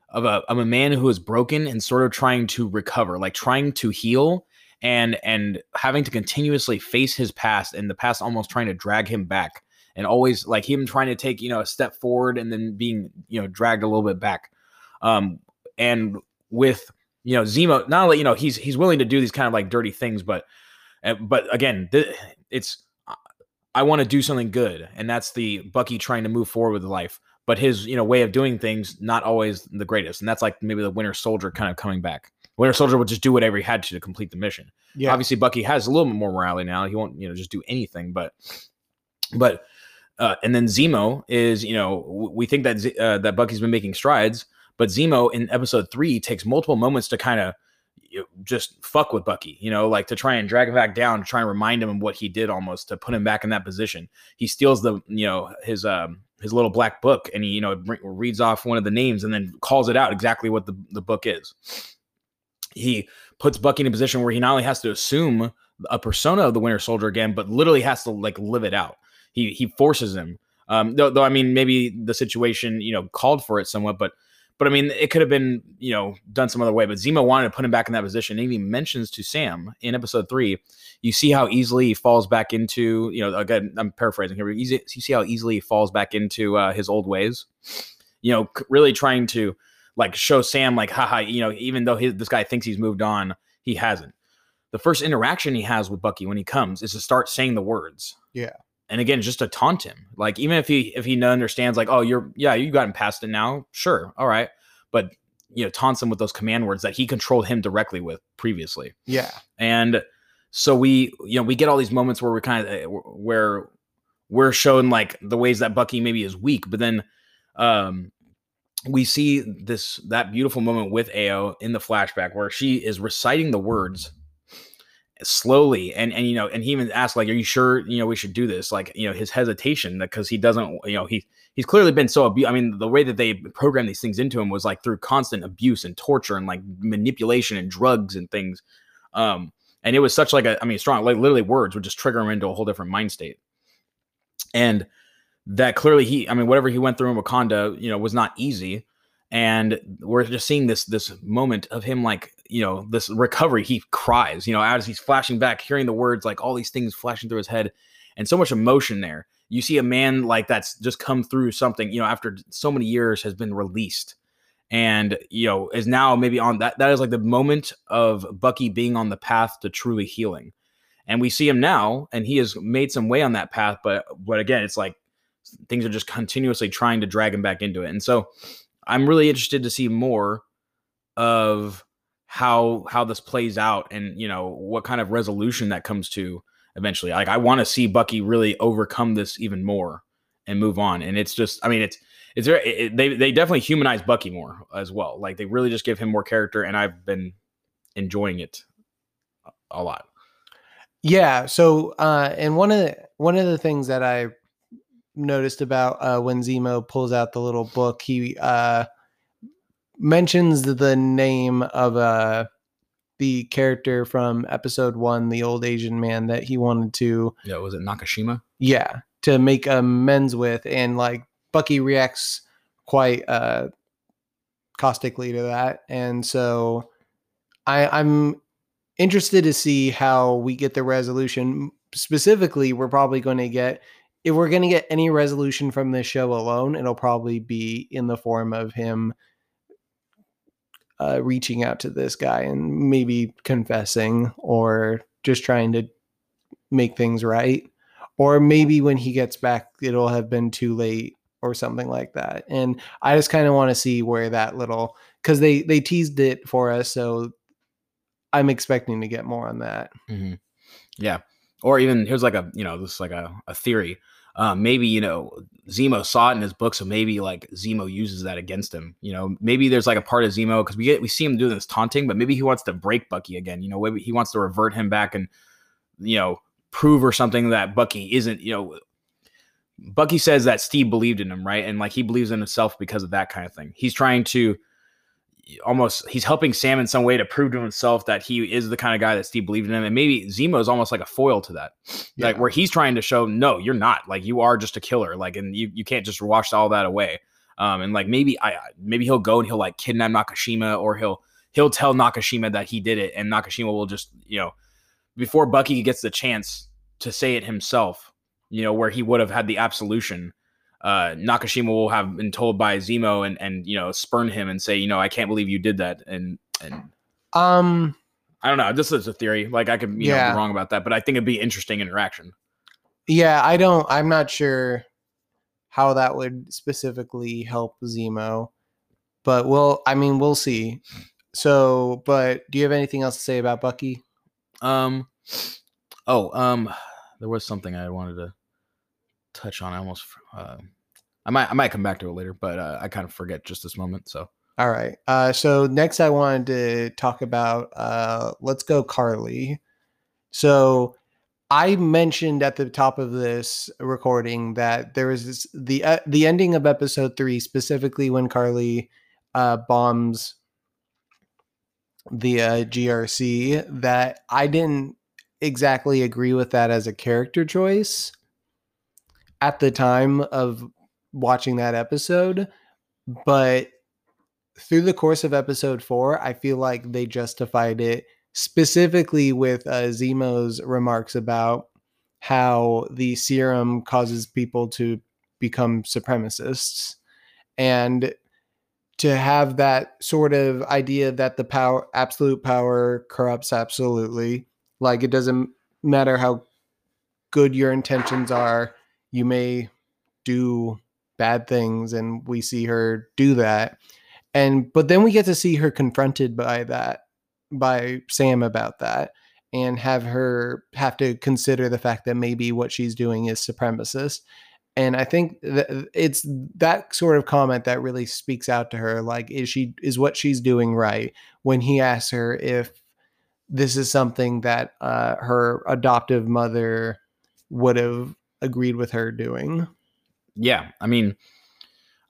of a, of a man who is broken and sort of trying to recover, like trying to heal and, and having to continuously face his past and the past almost trying to drag him back and always like him trying to take, you know, a step forward and then being, you know, dragged a little bit back. Um, and with, you know, Zemo, not only, you know, he's he's willing to do these kind of like dirty things, but but again, th- it's I want to do something good, and that's the Bucky trying to move forward with life. But his, you know, way of doing things not always the greatest, and that's like maybe the Winter Soldier kind of coming back. Winter Soldier would just do whatever he had to to complete the mission. Yeah. Obviously, Bucky has a little bit more morality now. He won't, you know, just do anything. But, but, uh, and then Zemo is, you know, we think that Z- uh, that Bucky's been making strides, but Zemo in episode three takes multiple moments to kind of you know, just fuck with Bucky, you know, like to try and drag him back down, to try and remind him of what he did almost to put him back in that position. He steals the, you know, his, um, his little black book and he, you know, reads off one of the names and then calls it out exactly what the, the book is. He puts Bucky in a position where he not only has to assume a persona of the Winter Soldier again, but literally has to like live it out. He, he forces him. Um, though, though, I mean, maybe the situation, you know, called for it somewhat, but but I mean, it could have been, you know, done some other way. But Zemo wanted to put him back in that position. And he mentions to Sam in episode three, you see how easily he falls back into, you know, again, I'm paraphrasing here, but you see how easily he falls back into uh, his old ways. You know, really trying to like show Sam, like, haha, you know, even though his, this guy thinks he's moved on, he hasn't. The first interaction he has with Bucky when he comes is to start saying the words. Yeah and again just to taunt him. Like even if he if he understands like oh you're yeah you gotten past it now sure all right. But you know taunts him with those command words that he controlled him directly with previously. Yeah. And so we you know we get all these moments where we're kind of eh, where we're shown like the ways that bucky maybe is weak but then um we see this that beautiful moment with ayo in the flashback where she is reciting the words slowly and and you know and he even asked like are you sure you know we should do this? Like you know his hesitation because he doesn't you know he he's clearly been so abu- i mean the way that they programmed these things into him was like through constant abuse and torture and like manipulation and drugs and things um and it was such like a i mean strong like literally words would just trigger him into a whole different mind state and that clearly he i mean whatever he went through in wakanda you know was not easy and we're just seeing this this moment of him like you know this recovery he cries you know as he's flashing back hearing the words like all these things flashing through his head and so much emotion there. You see a man like that's just come through something you know after so many years has been released and you know is now maybe on that that is like the moment of bucky being on the path to truly healing. And we see him now and he has made some way on that path but but again it's like things are just continuously trying to drag him back into it. And so I'm really interested to see more of how how this plays out and you know what kind of resolution that comes to eventually. Like I want to see Bucky really overcome this even more and move on. And it's just I mean it's it's very it, they they definitely humanize Bucky more as well. Like they really just give him more character, and I've been enjoying it a lot. Yeah. So, uh, and one of the, one of the things that I noticed about uh, when Zemo pulls out the little book, he uh, mentions the name of uh, the character from episode one, the old Asian man that he wanted to, Yeah, was it Nakashima? yeah, to make amends with, and like Bucky reacts quite uh, caustically to that, and so I, I'm interested to see how we get the resolution. Specifically, we're probably going to get if we're going to get any resolution from this show alone, it'll probably be in the form of him uh, reaching out to this guy and maybe confessing or just trying to make things right. Or maybe when he gets back, it'll have been too late or something like that. And I just kind of want to see where that little because they they teased it for us, so I'm expecting to get more on that. Mm-hmm. Yeah. Or even here's like a you know this is like a, a theory. Um, maybe you know Zemo saw it in his book, so maybe like Zemo uses that against him. You know, maybe there's like a part of Zemo because we get we see him doing this taunting, but maybe he wants to break Bucky again. You know, maybe he wants to revert him back and you know prove or something that Bucky isn't. You know, Bucky says that Steve believed in him, right? And like he believes in himself because of that kind of thing. He's trying to almost he's helping Sam in some way to prove to himself that he is the kind of guy that Steve believed in him. And maybe Zemo is almost like a foil to that. Yeah. Like where he's trying to show, no, you're not. Like you are just a killer. Like and you you can't just wash all that away. Um and like maybe I maybe he'll go and he'll like kidnap Nakashima or he'll he'll tell Nakashima that he did it and Nakashima will just, you know, before Bucky gets the chance to say it himself, you know, where he would have had the absolution uh, Nakashima will have been told by Zemo and and you know spurn him and say you know I can't believe you did that and and Um, I don't know this is a theory like I could you know be wrong about that but I think it'd be interesting interaction. yeah, I don't. I'm not sure how that would specifically help Zemo, but we'll. I mean, we'll see. So, but do you have anything else to say about Bucky? Um, oh um, there was something I wanted to touch on. I almost uh, I might I might come back to it later, but uh, I kind of forget just this moment. So All right. Uh, so next, I wanted to talk about uh, Let's Go Karli. So I mentioned at the top of this recording that there was this, the uh, the ending of episode three, specifically when Karli uh, bombs the uh, GRC, that I didn't exactly agree with that as a character choice at the time of watching that episode, but through the course of episode four, I feel like they justified it specifically with uh, Zemo's remarks about how the serum causes people to become supremacists. And to have that sort of idea that the power, absolute power corrupts absolutely. Like it doesn't matter how good your intentions are, you may do bad things. And we see her do that and but then we get to see her confronted by that by Sam about that and have her have to consider the fact that maybe what she's doing is supremacist and i think it's that sort of comment that really speaks out to her like is she is what she's doing right when he asks her if this is something that uh, her adoptive mother would have agreed with her doing yeah, I mean,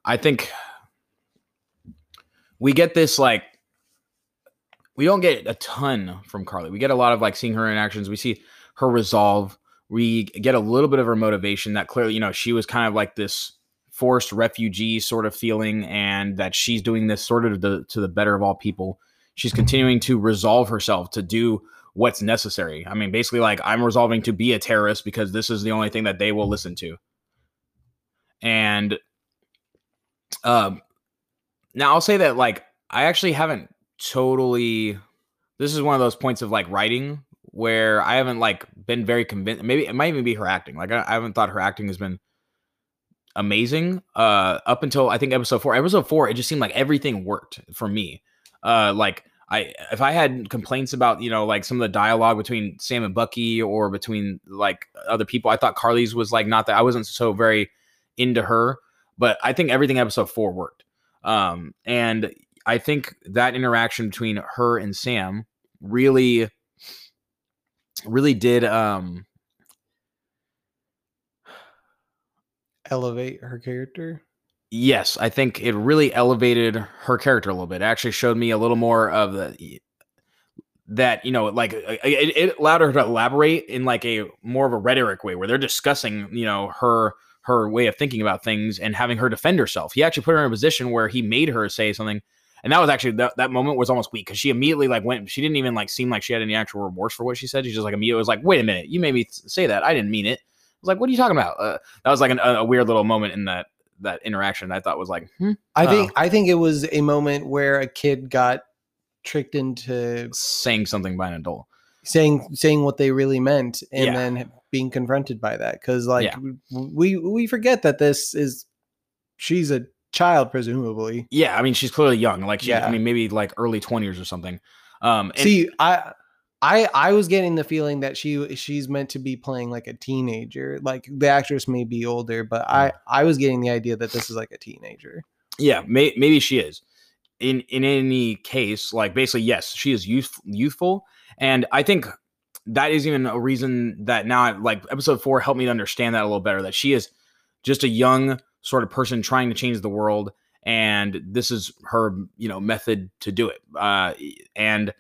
I think we get this like we don't get a ton from Karli. We get a lot of like seeing her in actions. We see her resolve. We get a little bit of her motivation that clearly, you know, she was kind of like this forced refugee sort of feeling, and that she's doing this sort of the, to the better of all people. She's continuing to resolve herself to do what's necessary. I mean, basically, like I'm resolving to be a terrorist because this is the only thing that they will listen to. And um, now I'll say that like I actually haven't totally. This is one of those points of like writing where I haven't like been very convinced. Maybe it might even be her acting. Like I, I haven't thought her acting has been amazing uh up until I think episode 4. Episode 4 it just seemed like everything worked for me. Uh like I if I had complaints about, you know, like some of the dialogue between Sam and Bucky or between like other people, I thought Karli's was like not that I wasn't so very into her, but I think everything episode four worked. Um, and I think that interaction between her and Sam really, really did. Um, Elevate her character. Yes, I think it really elevated her character a little bit. It actually showed me a little more of the that you know like it, it allowed her to elaborate in like a more of a rhetoric way where they're discussing you know her her way of thinking about things and having her defend herself. He actually put her in a position where he made her say something and that was actually that, that moment was almost weak because she immediately like went she didn't even like seem like she had any actual remorse for what she said. She just like immediately was like wait a minute you made me say that. I didn't mean it. I was like what are you talking about? Uh, that was like an, a weird little moment in that that interaction i thought was like hmm, I think I think it was a moment where a kid got tricked into saying something by an adult saying saying what they really meant and Yeah. then being confronted by that because like Yeah. we we forget that this is she's a child presumably Yeah, I mean she's clearly young. Like she, Yeah. I mean maybe like early twenties or something. Um, and- see i i i was getting the feeling that she she's meant to be playing like a teenager like the actress may be older but Mm. i i was getting the idea that this is like a teenager yeah, may, maybe she is. In in any case, like basically, yes, she is youth, youthful, and I think that is even a reason that now, I, like episode four, helped me to understand that a little better. That she is just a young sort of person trying to change the world, and this is her, you know, method to do it. Uh, and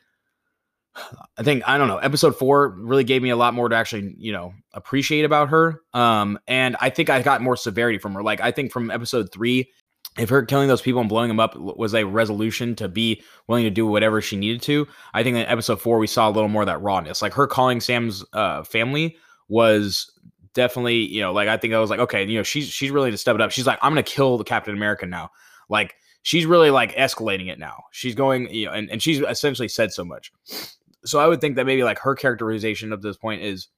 I think I don't know. Episode four really gave me a lot more to actually, you know, appreciate about her. Um, and I think I got more severity from her. Like I think from episode three, if her killing those people and blowing them up was a resolution to be willing to do whatever she needed to, I think in episode four we saw a little more of that rawness. Like her calling Sam's uh, family was definitely, you know, like I think I was like, okay, you know, she's she's really to step it up. She's like, I'm gonna kill the Captain America now. Like she's really like escalating it now. She's going, you know, and, and she's essentially said so much. So I would think that maybe like her characterization up to this point is,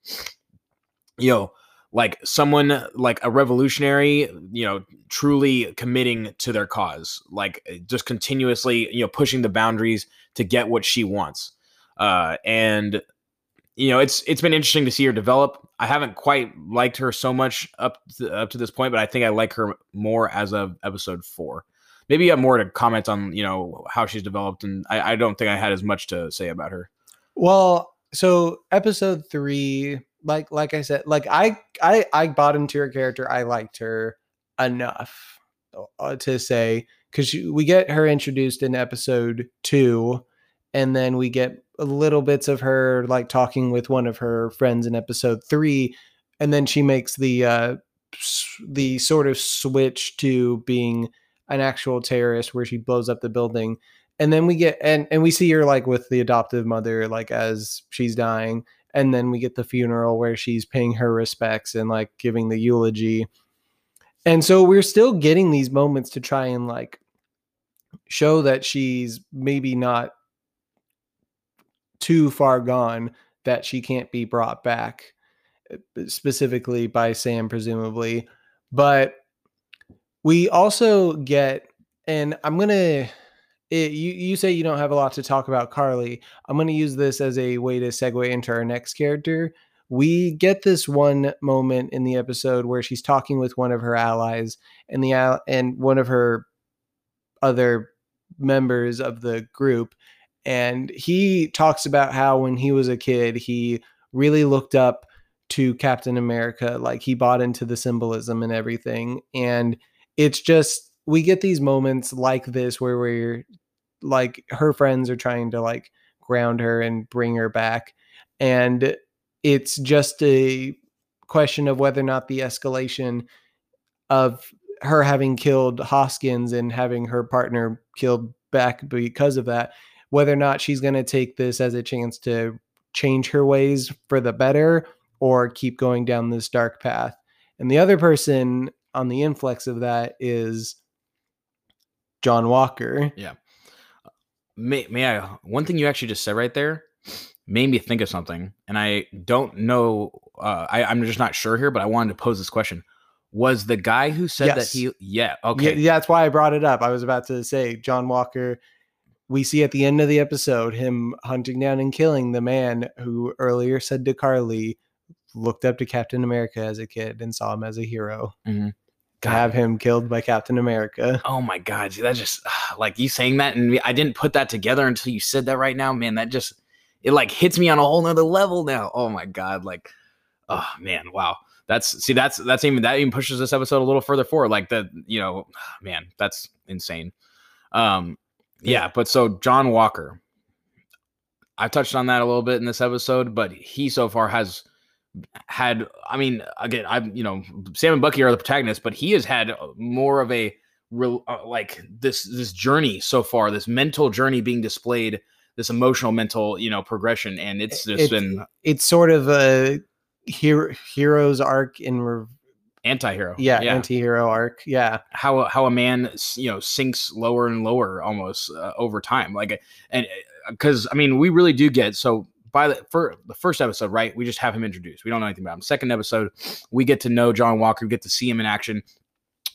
you know, like someone like a revolutionary, you know, truly committing to their cause, like eh, just continuously, you know, pushing the boundaries to get what she wants. Uh, and you know, it's it's been interesting to see her develop. I haven't quite liked her so much up to, up to this point, but I think I like her more as of episode four. Maybe you have more to comment on, you know, how she's developed, and I, I don't think I had as much to say about her. Well, so episode three, like like I said, like I I I bought into her character. I liked her enough uh, to say because we get her introduced in episode two, and then we get little bits of her like talking with one of her friends in episode three, and then she makes the uh the sort of switch to being an actual terrorist where she blows up the building and then we get and and we see her like with the adoptive mother like as she's dying. And then we get the funeral where she's paying her respects and like giving the eulogy. And so we're still getting these moments to try and like show that she's maybe not too far gone that she can't be brought back uh, specifically by Sam presumably. But we also get and I'm going to it, you you say you don't have a lot to talk about Karli. I'm going to use this as a way to segue into our next character. We get this one moment in the episode where she's talking with one of her allies and the and one of her other members of the group and he talks about how when he was a kid he really looked up to Captain America like he bought into the symbolism and everything and it's just we get these moments like this where we're like her friends are trying to like ground her and bring her back and it's just a question of whether or not the escalation of her having killed Hoskins and having her partner killed back because of that whether or not she's going to take this as a chance to change her ways for the better or keep going down this dark path. And the other person on the influx of that is John Walker may, may I? One thing you actually just said right there made me think of something, and I don't know. Uh, I, I'm just not sure here, but I wanted to pose this question: Was the guy who said that he? Yeah. Okay. yeah, that's why I brought it up. I was about to say John Walker. We see at the end of the episode him hunting down and killing the man who earlier said to Karli, looked up to Captain America as a kid and saw him as a hero. Mhm. God. have him killed by Captain America. Oh my god, see, that just like you saying that, and I didn't put that together until you said that right now, man. That just it like hits me on a whole nother level now. Oh my god, like oh man, wow. That's see, that's that's even that even pushes this episode a little further forward. Like the you know, man, that's insane. Um, yeah, but so John Walker, I touched on that a little bit in this episode, but he so far has had i mean again i'm you know sam and bucky are the protagonists but he has had more of a real uh, like this this journey so far this mental journey being displayed this emotional mental you know progression and it's just been It's sort of a hero hero's arc in re- anti-hero yeah, anti-hero arc. Yeah. how how a man you know sinks lower and lower almost uh, over time like and because i mean we really do get so by the for the first episode right we just have him introduced. We don't know anything about him. Second episode we get to know john walker we get to see him in action.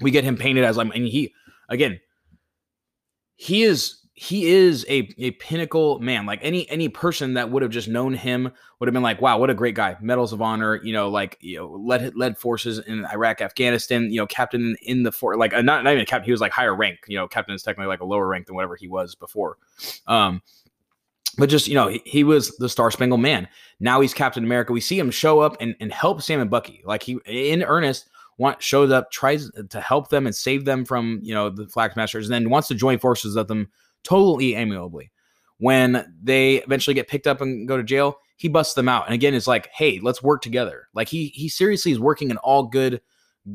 We get him painted as like and he again he is he is a, a pinnacle man. Like any any person that would have just known him would have been like wow what a great guy. Medals of honor you know like you know led led forces in iraq afghanistan you know captain in the fort like not, not even a captain he was like higher rank you know captain is technically like a lower rank than whatever he was before. Um but just you know he, he was the star spangled man. Now he's captain america. We see him show up and, and help sam and bucky. Like he in earnest want shows up tries to help them and save them from you know the flag smashers and then wants to join forces with them totally amiably. When they eventually get picked up and go to jail he busts them out. And again it's like hey let's work together. Like he he seriously is working in all good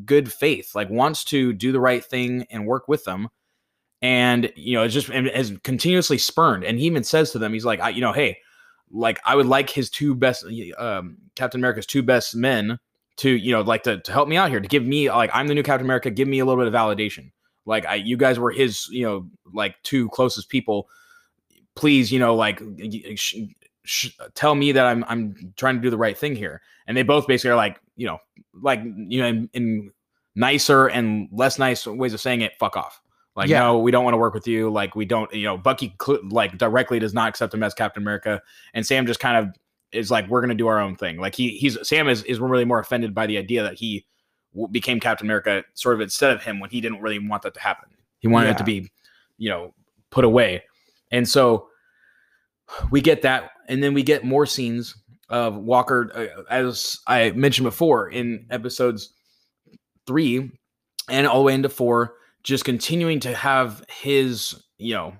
good faith like wants to do the right thing and work with them and you know it's just and has continuously spurned and he even says to them he's like I, you know hey like i would like his two best um captain america's two best men to you know like to, to help me out here to give me like i'm the new captain america give me a little bit of validation. Like I, you guys were his you know like two closest people. Please you know like sh- sh- tell me that i'm i'm trying to do the right thing here. And they both basically are like you know like you know in, in nicer and less nice ways of saying it fuck off like Yeah. no we don't want to work with you. Like we don't you know bucky like directly does not accept him as captain america. And sam just kind of is like we're gonna do our own thing. Like he he's sam is, is really more offended by the idea that he w- became captain america sort of instead of him when he didn't really want that to happen. He wanted it to be you know put away. And so we get that and then we get more scenes of walker uh, as i mentioned before in episodes three and all the way into four just continuing to have his you know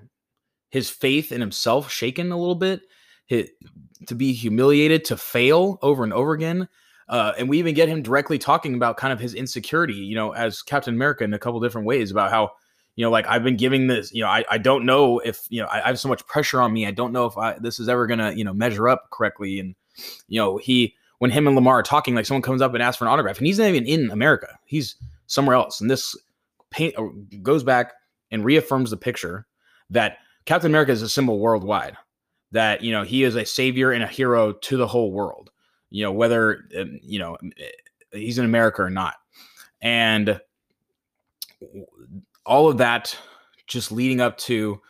his faith in himself shaken a little bit his, to be humiliated to fail over and over again uh, and we even get him directly talking about kind of his insecurity you know as captain america in a couple different ways about how you know like i've been giving this you know i, I don't know if you know I, I have so much pressure on me i don't know if I, this is ever gonna you know measure up correctly and you know he when him and lemar are talking like someone comes up and asks for an autograph and he's not even in america he's somewhere else and this paint goes back and reaffirms the picture that captain america is a symbol worldwide that you know he is a savior and a hero to the whole world you know whether um, you know he's in america or not. And all of that just leading up to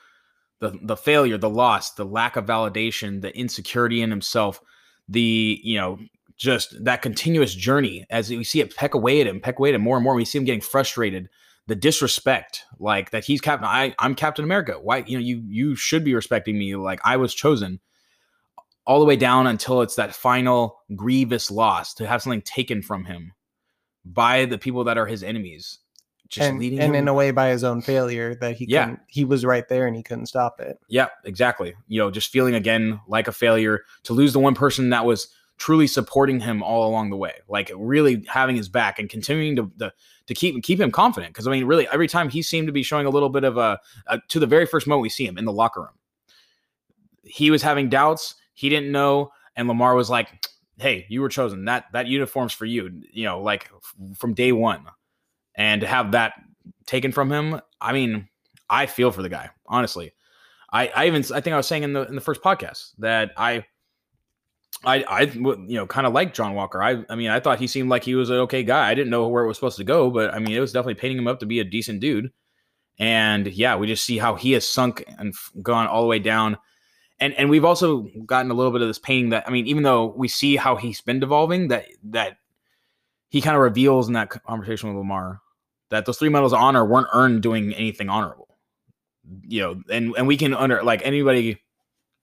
the the failure the loss the lack of validation the insecurity in himself the you know just that continuous journey as we see it peck away at him peck away at him more and more we see him getting frustrated the disrespect like that he's captain i i'm captain america why you know you you should be respecting me like i was chosen all the way down until it's that final grievous loss to have something taken from him by the people that are his enemies just and leading and him in a way by his own failure that he Yeah. he was right there and he couldn't stop it. Yeah, exactly. You know, just feeling again like a failure to lose the one person that was truly supporting him all along the way, like really having his back and continuing to to, to keep keep him confident. Because I mean, really, every time he seemed to be showing a little bit of a, a to the very first moment we see him in the locker room, he was having doubts. He didn't know, and Lemar was like, "Hey, you were chosen. That that uniform's for you. You know, like f- from day one." And to have that taken from him, I mean, I feel for the guy, honestly. I, I even I think I was saying in the in the first podcast that I I I you know kind of like John Walker. I I mean I thought he seemed like he was an okay guy. I didn't know where it was supposed to go, but I mean it was definitely painting him up to be a decent dude. And yeah, we just see how he has sunk and gone all the way down. And and we've also gotten a little bit of this painting that I mean even though we see how he's been devolving that that he kind of reveals in that conversation with Lemar that those three medals of honor weren't earned doing anything honorable. You know, and and we can under like anybody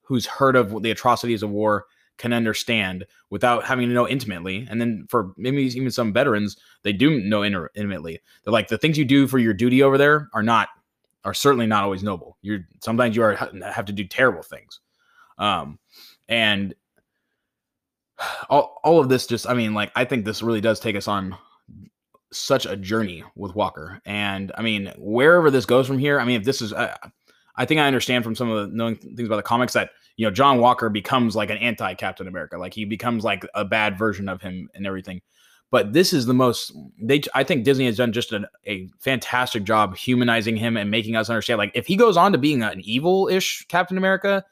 who's heard of the atrocities of war can understand without having to know intimately. And then for maybe even some veterans, they do know intimately. They're like the things you do for your duty over there are not are certainly not always noble. You're sometimes you are have to do terrible things. Um, and all, all of this just, I mean, like, I think this really does take us on such a journey with Walker. And I mean, wherever this goes from here, I mean, if this is, I think I understand from some of the knowing things about the comics that, you know, John Walker becomes like an anti Captain America. Like he becomes like a bad version of him and everything. But this is the most, they, I think Disney has done just a, a fantastic job humanizing him and making us understand. Like, if he goes on to being an evil ish Captain America,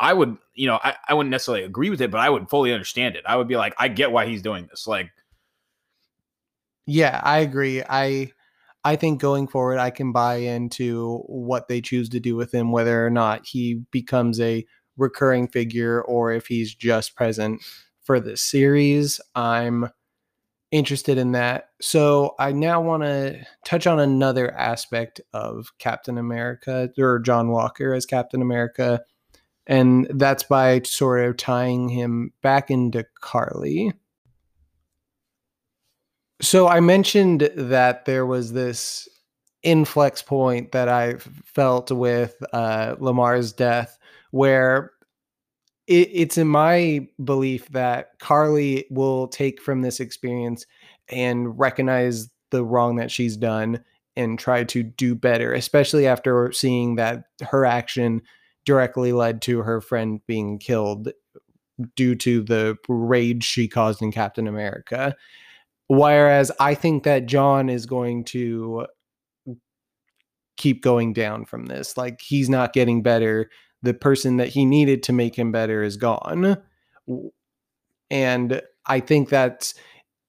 I would, you know, I, I wouldn't necessarily agree with it, but I would fully understand it. I would be like, I get why he's doing this. Like, yeah, I agree. I I think going forward, I can buy into what they choose to do with him, whether or not he becomes a recurring figure or if he's just present for the series. I'm interested in that. So I now want to touch on another aspect of Captain America or John Walker as Captain America and that's by sort of tying him back into Karli. So I mentioned that there was this inflex point that I felt with uh, Lemar's death, where it, it's in my belief that Karli will take from this experience and recognize the wrong that she's done and try to do better, especially after seeing that her action directly led to her friend being killed due to the rage she caused in Captain America. Whereas I think that John is going to keep going down from this. Like he's not getting better. The person that he needed to make him better is gone. And I think that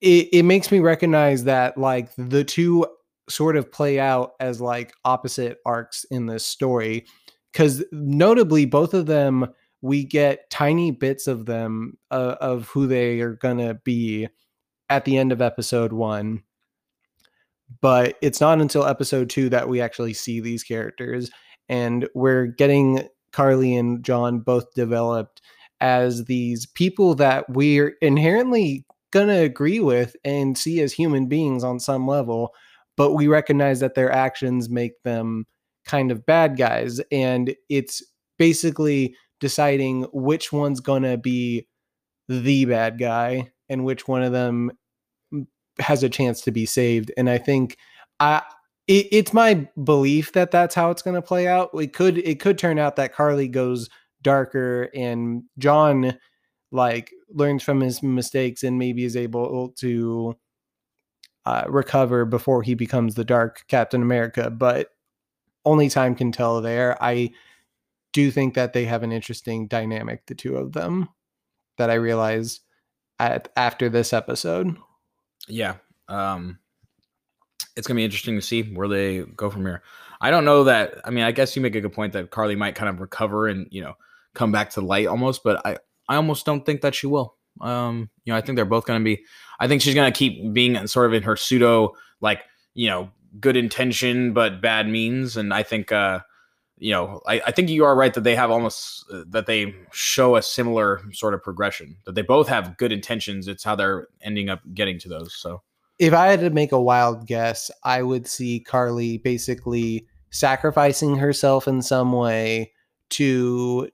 it, it makes me recognize that like the two sort of play out as like opposite arcs in this story because notably both of them we get tiny bits of them uh, of who they are gonna be at the end of episode one but it's not until episode two that we actually see these characters and we're getting karli and john both developed as these people that we're inherently gonna agree with and see as human beings on some level but we recognize that their actions make them kind of bad guys and it's basically deciding which one's going to be the bad guy and which one of them mm, has a chance to be saved and i think i it, it's my belief that that's how it's going to play out it could it could turn out that Karli goes darker and john like learns from his mistakes and maybe is able to uh, recover before he becomes the dark captain america but only time can tell there. I do think that they have an interesting dynamic, the two of them, that I realized at after this episode. Yeah. Um it's gonna be interesting to see where they go from here. I don't know that I mean I guess you make a good point that Karli might kind of recover and you know come back to light almost, but I I almost don't think that she will. Um, you know, I think they're both gonna be I think she's gonna keep being sort of in her pseudo like, you know, good intention but bad means and i think uh you know I, I think you are right that they have almost uh, that they show a similar sort of progression that they both have good intentions it's how they're ending up getting to those so if i had to make a wild guess i would see Karli basically sacrificing herself in some way to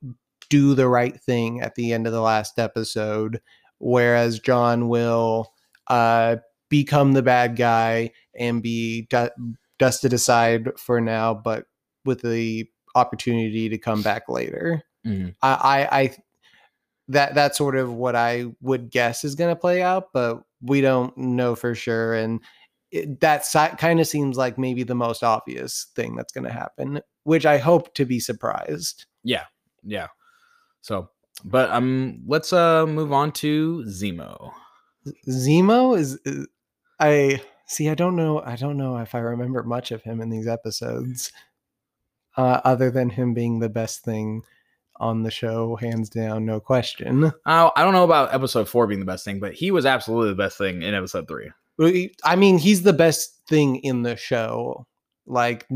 do the right thing at the end of the last episode whereas john will uh become the bad guy and be du- dusted aside for now, but with the opportunity to come back later. Mm-hmm. I, I, I, that that's sort of what I would guess is going to play out, but we don't know for sure. And it, that si- kind of seems like maybe the most obvious thing that's going to happen, which I hope to be surprised. Yeah, yeah. So, but um, let's uh move on to Zemo. Zemo is, is I see. I don't know. I don't know if I remember much of him in these episodes, uh, other than him being the best thing on the show, hands down, no question. Uh, I don't know about episode four being the best thing, but he was absolutely the best thing in episode three. I mean, he's the best thing in the show, like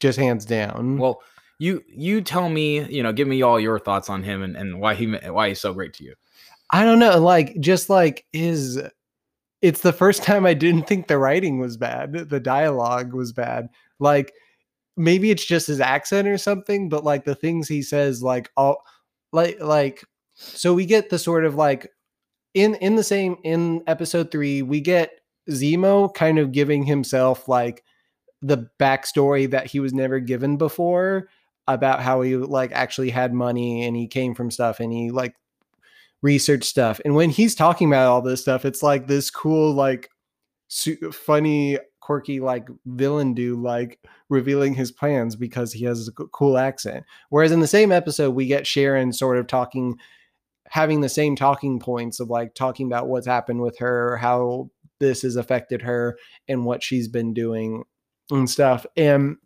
just hands down. Well, you you tell me, you know, give me all your thoughts on him and, and why he why he's so great to you. I don't know, like just like his. It's the first time I didn't think the writing was bad. The dialogue was bad. Like maybe it's just his accent or something, but like the things he says, like all like like so we get the sort of like in in the same in episode three, we get Zemo kind of giving himself like the backstory that he was never given before about how he like actually had money and he came from stuff and he like researched stuff. And when he's talking about all this stuff, it's like this cool like su- funny quirky like villain do like revealing his plans because he has a cool accent. Whereas in the same episode, we get Sharon sort of talking, having the same talking points of like talking about what's happened with her, how this has affected her, and what she's been doing and stuff. And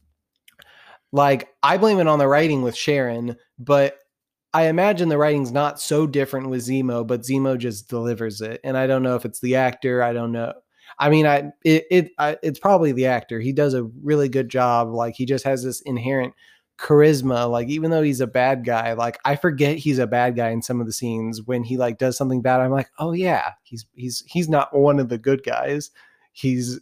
like, I blame it on the writing with Sharon, but I imagine the writing's not so different with Zemo, but Zemo just delivers it. And I don't know if it's the actor. I don't know. I mean, I it, it I, it's probably the actor. He does a really good job. Like he just has this inherent charisma. Like even though he's a bad guy, like I forget he's a bad guy in some of the scenes when he like does something bad. I'm like, oh yeah, he's he's he's not one of the good guys. He's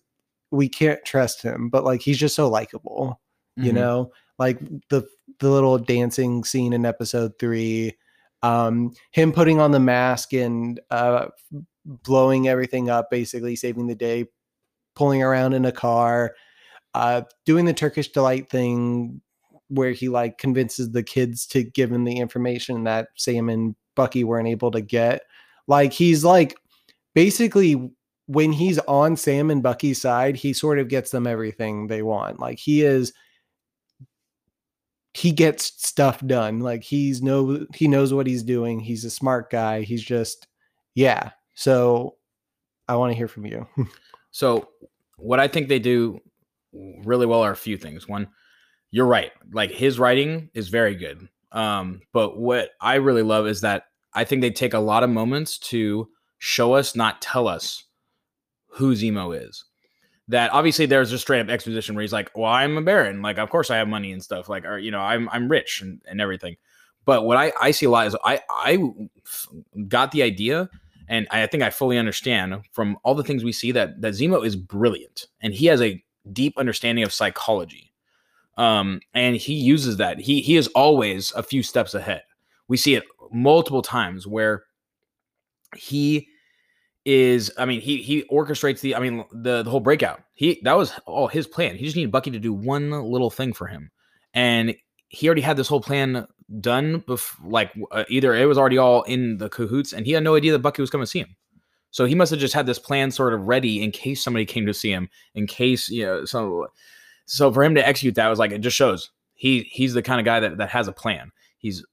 we can't trust him, but like he's just so likable. You Mhm. know, like the the little dancing scene in episode three, um, him putting on the mask and uh blowing everything up, basically saving the day, pulling around in a car, uh, doing the Turkish delight thing where he like convinces the kids to give him the information that Sam and Bucky weren't able to get. Like he's like basically when he's on Sam and Bucky's side, he sort of gets them everything they want. Like he is he gets stuff done. Like he's no he knows what he's doing. He's a smart guy. He's just yeah. So I want to hear from you. So what I think they do really well are a few things. One, you're right. Like his writing is very good. Um, but what I really love is that I think they take a lot of moments to show us, not tell us who Zemo is. That obviously there's a straight up exposition where he's like, Well, I'm a baron. Like, of course I have money and stuff. Like, or you know, I'm I'm rich and, and everything. But what I, I see a lot is I I got the idea and I think I fully understand from all the things we see that that Zemo is brilliant and he has a deep understanding of psychology. Um, and he uses that. He he is always a few steps ahead. We see it multiple times where he is I mean he he orchestrates the I mean the the whole breakout. He that was all his plan. He just needed Bucky to do one little thing for him. And he already had this whole plan done before, like uh, either it was already all in the cahoots and he had no idea that Bucky was coming to see him. So he must have just had this plan sort of ready in case somebody came to see him, in case, you know, so so for him to execute that was like it just shows he he's the kind of guy that that has a plan. He's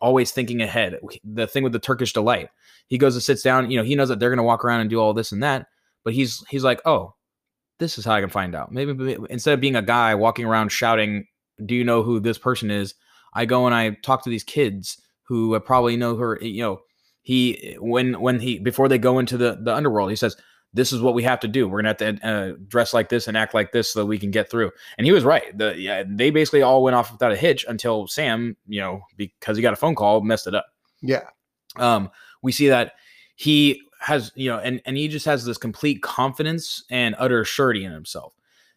always thinking ahead. The thing with the Turkish delight, he goes and sits down, you know, he knows that they're going to walk around and do all this and that, but he's he's like, "Oh, this is how I can find out." Maybe maybe- instead of being a guy walking around shouting, "Do you know who this person is?" I go and I talk to these kids who uh, probably know her. You know, he when when he before they go into the the underworld, he says, "This is what we have to do. We're gonna have to uh, dress like this and act like this so that we can get through." And he was right. The yeah, they basically all went off without a hitch until Sam, you know, because he got a phone call, messed it up yeah. um, we see that he has you know and and he just has this complete confidence and utter surety in himself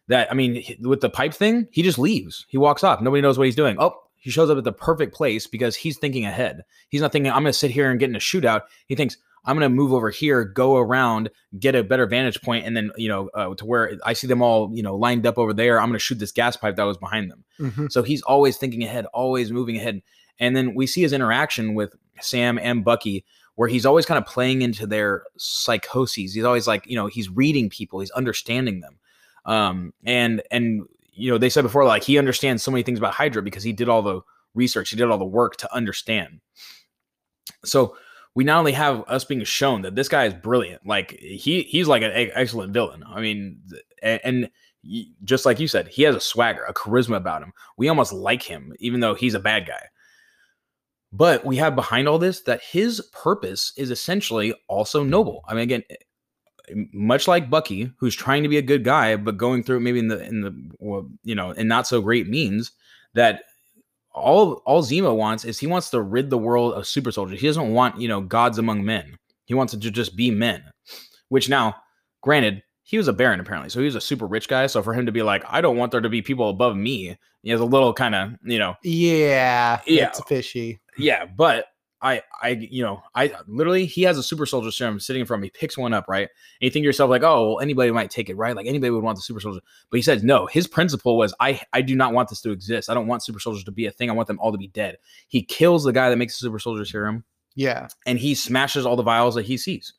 that i mean with the pipe thing he just leaves he walks off nobody knows what he's doing oh he shows up at the perfect place because he's thinking ahead he's not thinking i'm going to sit here and get in a shootout he thinks i'm going to move over here go around get a better vantage point and then you know uh, to where i see them all you know lined up over there i'm going to shoot this gas pipe that was behind them Mhm. so he's always thinking ahead, always moving ahead. And then we see his interaction with Sam and Bucky, where he's always kind of playing into their psychoses. He's always like, you know, he's reading people, he's understanding them. Um, and and you know, they said before, like he understands so many things about Hydra because he did all the research, he did all the work to understand. So we not only have us being shown that this guy is brilliant, like he he's like an excellent villain. I mean, and, and just like you said, he has a swagger, a charisma about him. We almost like him, even though he's a bad guy. But we have behind all this that his purpose is essentially also noble. I mean, again, much like Bucky, who's trying to be a good guy, but going through maybe in the in the you know in not so great means that all all Zemo wants is he wants to rid the world of super soldiers. He doesn't want you know gods among men. He wants to just be men. Which now, granted, he was a baron apparently, so he was a super rich guy. So for him to be like, I don't want there to be people above me, he has a little kind of you know Yeah, Yeah. it's fishy. yeah, but I, I, you know, I literally he has a super soldier serum sitting in front of. He picks one up, right? And you think to yourself, like, oh, well, anybody might take it, right? Like anybody would want the super soldier. But he says, no, his principle was, I, I do not want this to exist. I don't want super soldiers to be a thing. I want them all to be dead. He kills the guy that makes the super soldier serum, Yeah. and he smashes all the vials that he sees.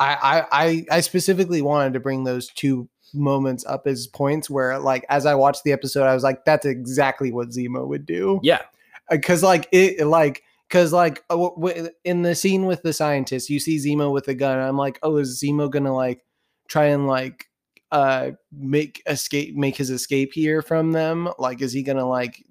I, I I I specifically wanted to bring those two moments up as points where like as I watched the episode, I was like, that's exactly what Zemo would do. Yeah, uh, because like it like because like uh, in the scene with the scientist you see zemo with a gun i'm like oh is zemo gonna like try and like uh make escape make his escape here from them? Like is he gonna like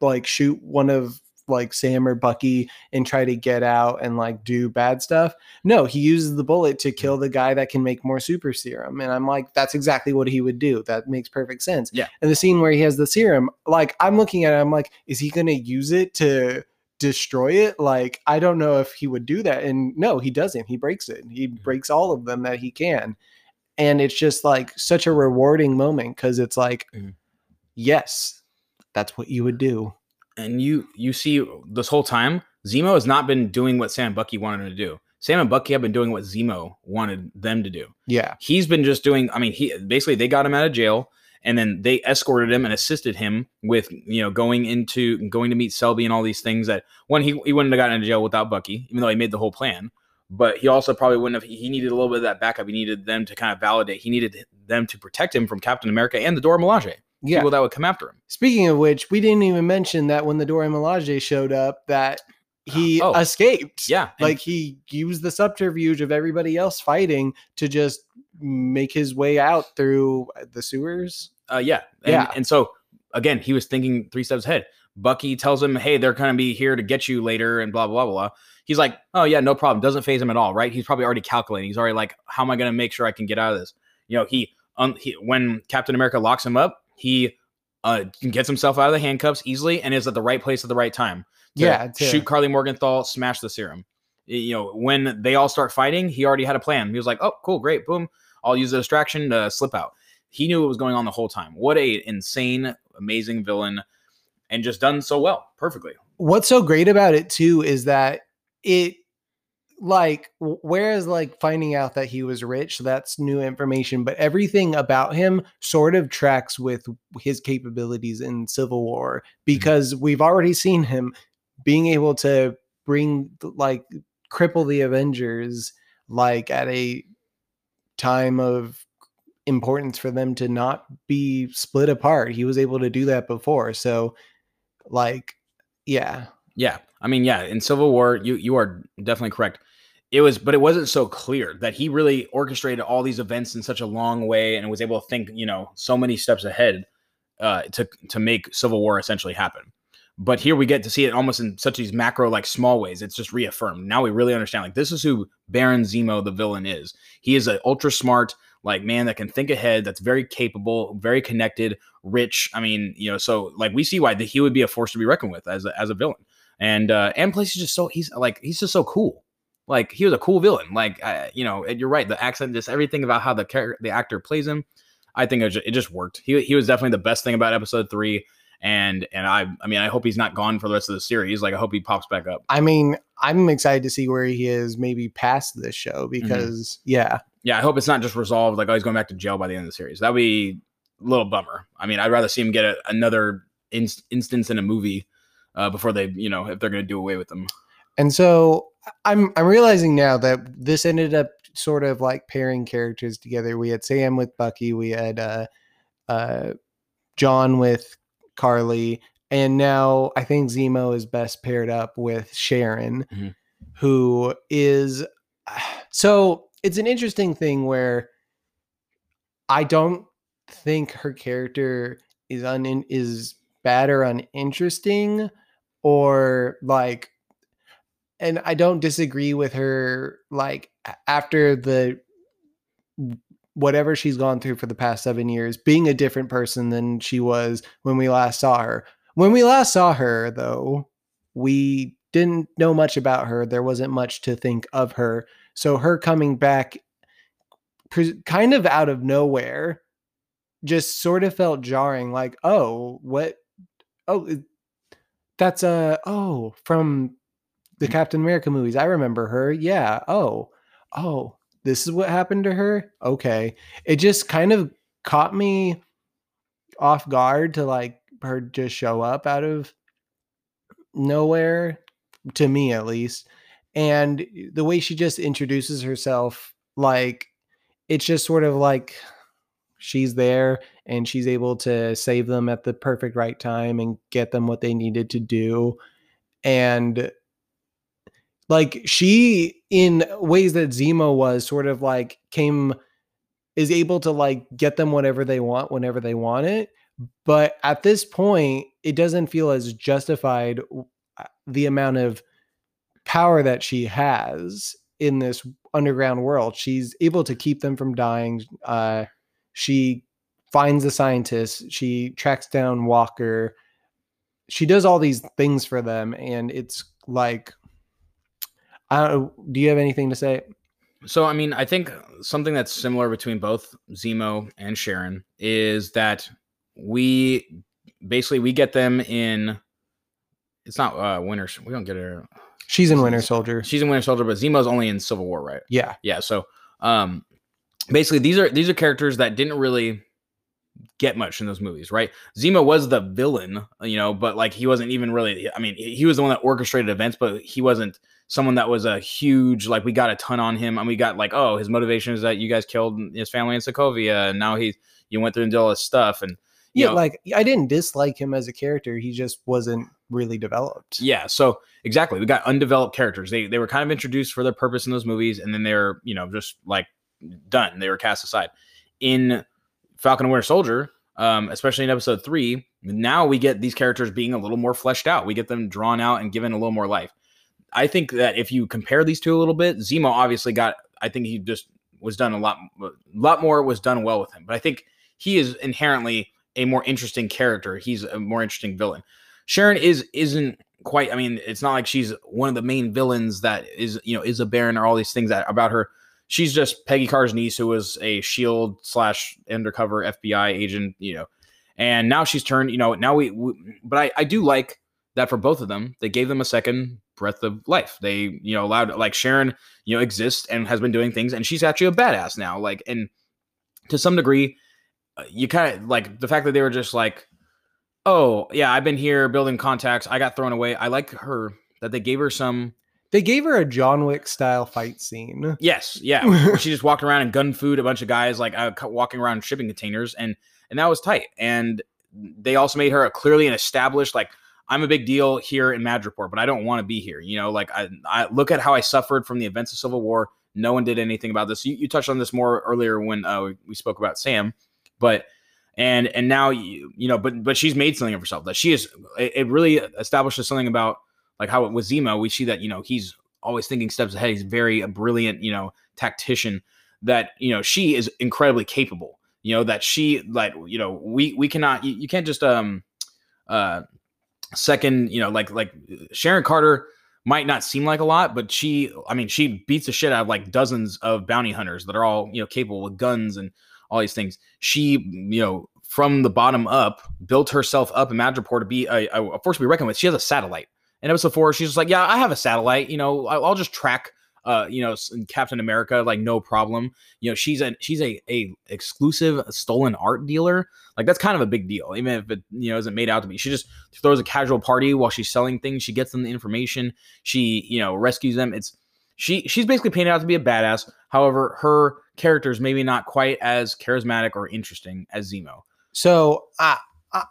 like shoot one of like sam or bucky and try to get out and like do bad stuff? No he uses the bullet to kill the guy that can make more super serum and i'm like that's exactly what he would do. That makes perfect sense. Yeah. and the scene where he has the serum like i'm looking at it i'm like is he gonna use it to destroy it like i don't know if he would do that and no he doesn't he breaks it he breaks all of them that he can and it's just like such a rewarding moment because it's like Mhm. yes that's what you would do and you you see this whole time Zemo has not been doing what Sam and Bucky wanted him to do. Sam and Bucky have been doing what Zemo wanted them to do. yeah he's been just doing i mean he basically they got him out of jail and then they escorted him and assisted him with you know going into going to meet selby and all these things that one he, he wouldn't have gotten into jail without bucky even though he made the whole plan. But he also probably wouldn't have he needed a little bit of that backup. He needed them to kind of validate he needed them to protect him from captain america and the dora milaje yeah. people that would come after him. Speaking of which we didn't even mention that when the dora milaje showed up that he Oh. escaped. Yeah like he used the subterfuge of everybody else fighting to just make his way out through the sewers Uh, yeah, and, Yeah. And so again, he was thinking three steps ahead. Bucky tells him, "Hey, they're going to be here to get you later," and blah blah blah blah. He's like, "Oh yeah, no problem." Doesn't phase him at all, right? He's probably already calculating. He's already like, "How am I going to make sure I can get out of this?" You know, he, um, he when Captain America locks him up, he uh gets himself out of the handcuffs easily and is at the right place at the right time. Yeah, to- shoot Karli Morgenthau, smash the serum. You know, when they all start fighting, he already had a plan. He was like, "Oh, cool, great, boom! I'll use the distraction to slip out." He knew what was going on the whole time. What a insane, amazing villain, and just done so well, perfectly. what's so great about it too is that it like whereas like finding out that he was rich that's new information but everything about him sort of tracks with his capabilities in civil war mm-hmm. because we've already seen him being able to bring like cripple the avengers like at a time of importance for them to not be split apart he was able to do that before so like yeah Yeah, I mean, yeah, in Civil War, you you are definitely correct. It was, but it wasn't so clear that he really orchestrated all these events in such a long way and was able to think, you know, so many steps ahead uh, to to make Civil War essentially happen. But here we get to see it almost in such these macro, like small ways. It's just reaffirmed. Now we really understand. Like this is who Baron Zemo, the villain, is. He is an ultra smart, like man that can think ahead. That's very capable, very connected, rich. I mean, you know, so like we see why the, he would be a force to be reckoned with as a, as a villain and uh and plus he's just so he's like he's just so cool like he was a cool villain like uh, you know and you're right the accent just everything about how the character the actor plays him i think it just, it just worked he, he was definitely the best thing about episode three and and i i mean i hope he's not gone for the rest of the series like i hope he pops back up I mean, I'm excited to see where he is maybe past this Mm-hmm. show because yeah, yeah i hope it's not just resolved like oh he's going back to jail by the end of the series that'd be a little bummer i mean i'd rather see him get a, another inst- instance in a movie uh, before they you know if they're going to do away with them and so I'm I'm realizing now that this ended up sort of like pairing characters together. We had Sam with Bucky, we had uh, uh, John with Karli, and now I think Zemo is best paired up with Sharon, Mhm. who is so it's an interesting thing where I don't think her character is un is bad or uninteresting or like and I don't disagree with her like after the whatever she's gone through for the past seven years, being a different person than she was when we last saw her. When we last saw her, though, we didn't know much about her. There wasn't much to think of her. So her coming back kind of out of nowhere just sort of felt jarring like, "Oh, what oh, that's a uh, oh, from the mm. Captain America movies. I remember her. Yeah. Oh. Oh, this is what happened to her? Okay. It just kind of caught me off guard to like her just show up out of nowhere to me at least and the way she just introduces herself like it's just sort of like she's there and she's able to save them at the perfect right time and get them what they needed to do. And like she in ways that Zemo was sort of like came is able to like get them whatever they want whenever they want it. But at this point it doesn't feel as justified uh, the amount of power that she has in this underground world she's able to keep them from dying uh she finds the scientists she tracks down walker she does all these things for them and it's like I don't, do you have anything to say? So, I mean, I think something that's similar between both Zemo and Sharon is that we basically we get them in. It's not uh Winter. We don't get her. She's in Winter Soldier. She's in Winter Soldier, but Zemo's only in Civil War, right? Yeah, yeah. So, um, basically, these are these are characters that didn't really get much in those movies, right? Zemo was the villain, you know, but like he wasn't even really. I mean, he was the one that orchestrated events, but he wasn't someone that was a huge like we got a ton on him and we got like oh his motivation is that you guys killed his family in Sokovia and now he you went through and did all this stuff and yeah know, like I didn't dislike him as a character he just wasn't really developed yeah so exactly we got undeveloped characters they they were kind of introduced for their purpose in those movies and then they're you know just like done they were cast aside in Falcon and Winter Soldier um, especially in episode three now we get these characters being a little more fleshed out we get them drawn out and given a little more life I think that if you compare these two a little bit, Zemo obviously got. I think he just was done a lot, a lot more was done well with him. But I think he is inherently a more interesting character. He's a more interesting villain. Sharon is isn't quite. I mean, it's not like she's one of the main villains that is you know is a Baron or all these things that about her. She's just Peggy Carr's niece who was a Shield slash undercover FBI agent. You know, and now she's turned. You know, now we. we but I I do like that for both of them. They gave them a second breath of life. They, you know, allowed like Sharon, you know, exists and has been doing things, and she's actually a badass now. Like, and to some degree, you kind of like the fact that they were just like, oh yeah, I've been here building contacts. I got thrown away. I like her that they gave her some. They gave her a John Wick style fight scene. Yes, yeah. she just walked around and gun food a bunch of guys like uh, walking around shipping containers, and and that was tight. And they also made her a clearly an established like I'm a big deal here in Madripoor, but I don't want to be here. You know, like I, I look at how I suffered from the events of Civil War. No one did anything about this. You, you touched on this more earlier when uh, we, we spoke about Sam, but and and now you you know, but but she's made something of herself. That she is. It, it really establishes something about like how with Zemo we see that you know he's always thinking steps ahead. He's very a brilliant you know tactician. That you know she is incredibly capable. You know that she like you know we we cannot you, you can't just um uh second, you know, like like Sharon Carter might not seem like a lot, but she, I mean, she beats the shit out of like dozens of bounty hunters that are all, you know, capable with guns and all these things. She, you know, from the bottom up, built herself up in Madripoor to be a, a force to be reckoned with. She has a satellite. In episode four, she's just like, yeah, I have a satellite. You know, I'll just track uh, you know, Captain America, like no problem. You know, she's a she's a a exclusive stolen art dealer. Like that's kind of a big deal, even if it you know isn't made out to be. She just throws a casual party while she's selling things. She gets them the information. She you know rescues them. It's she she's basically painted out to be a badass. However, her character is maybe not quite as charismatic or interesting as Zemo. So I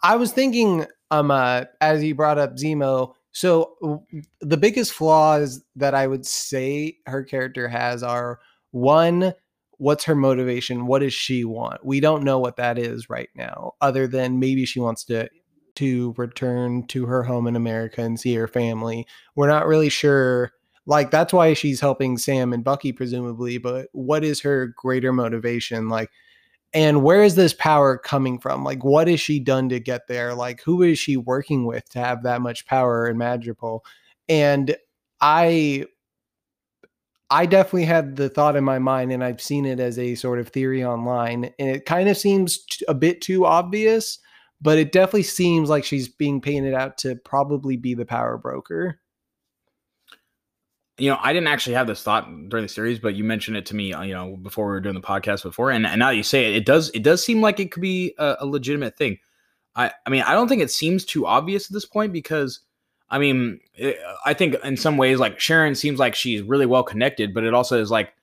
I was thinking um uh, as you brought up Zemo so the biggest flaws that I would say her character has are one, what's her motivation? What does she want? We don't know what that is right now, other than maybe she wants to to return to her home in America and see her family. We're not really sure like that's why she's helping Sam and Bucky presumably, but what is her greater motivation like and where is this power coming from? Like what has she done to get there? Like who is she working with to have that much power in Madripoor? And I I definitely had the thought in my mind, and I've seen it as a sort of theory online, and it kind of seems a bit too obvious, but it definitely seems like she's being painted out to probably be the power broker. You know, I didn't actually have this thought during the series, but you mentioned it to me, uh, you know, before we were doing the podcast before, and, and now you say it, it does it does seem like it could be a, a legitimate thing. I I mean, I don't think it seems too obvious at this point because I mean, it, I think in some ways, like Sharon seems like she's really well connected, but it also is like,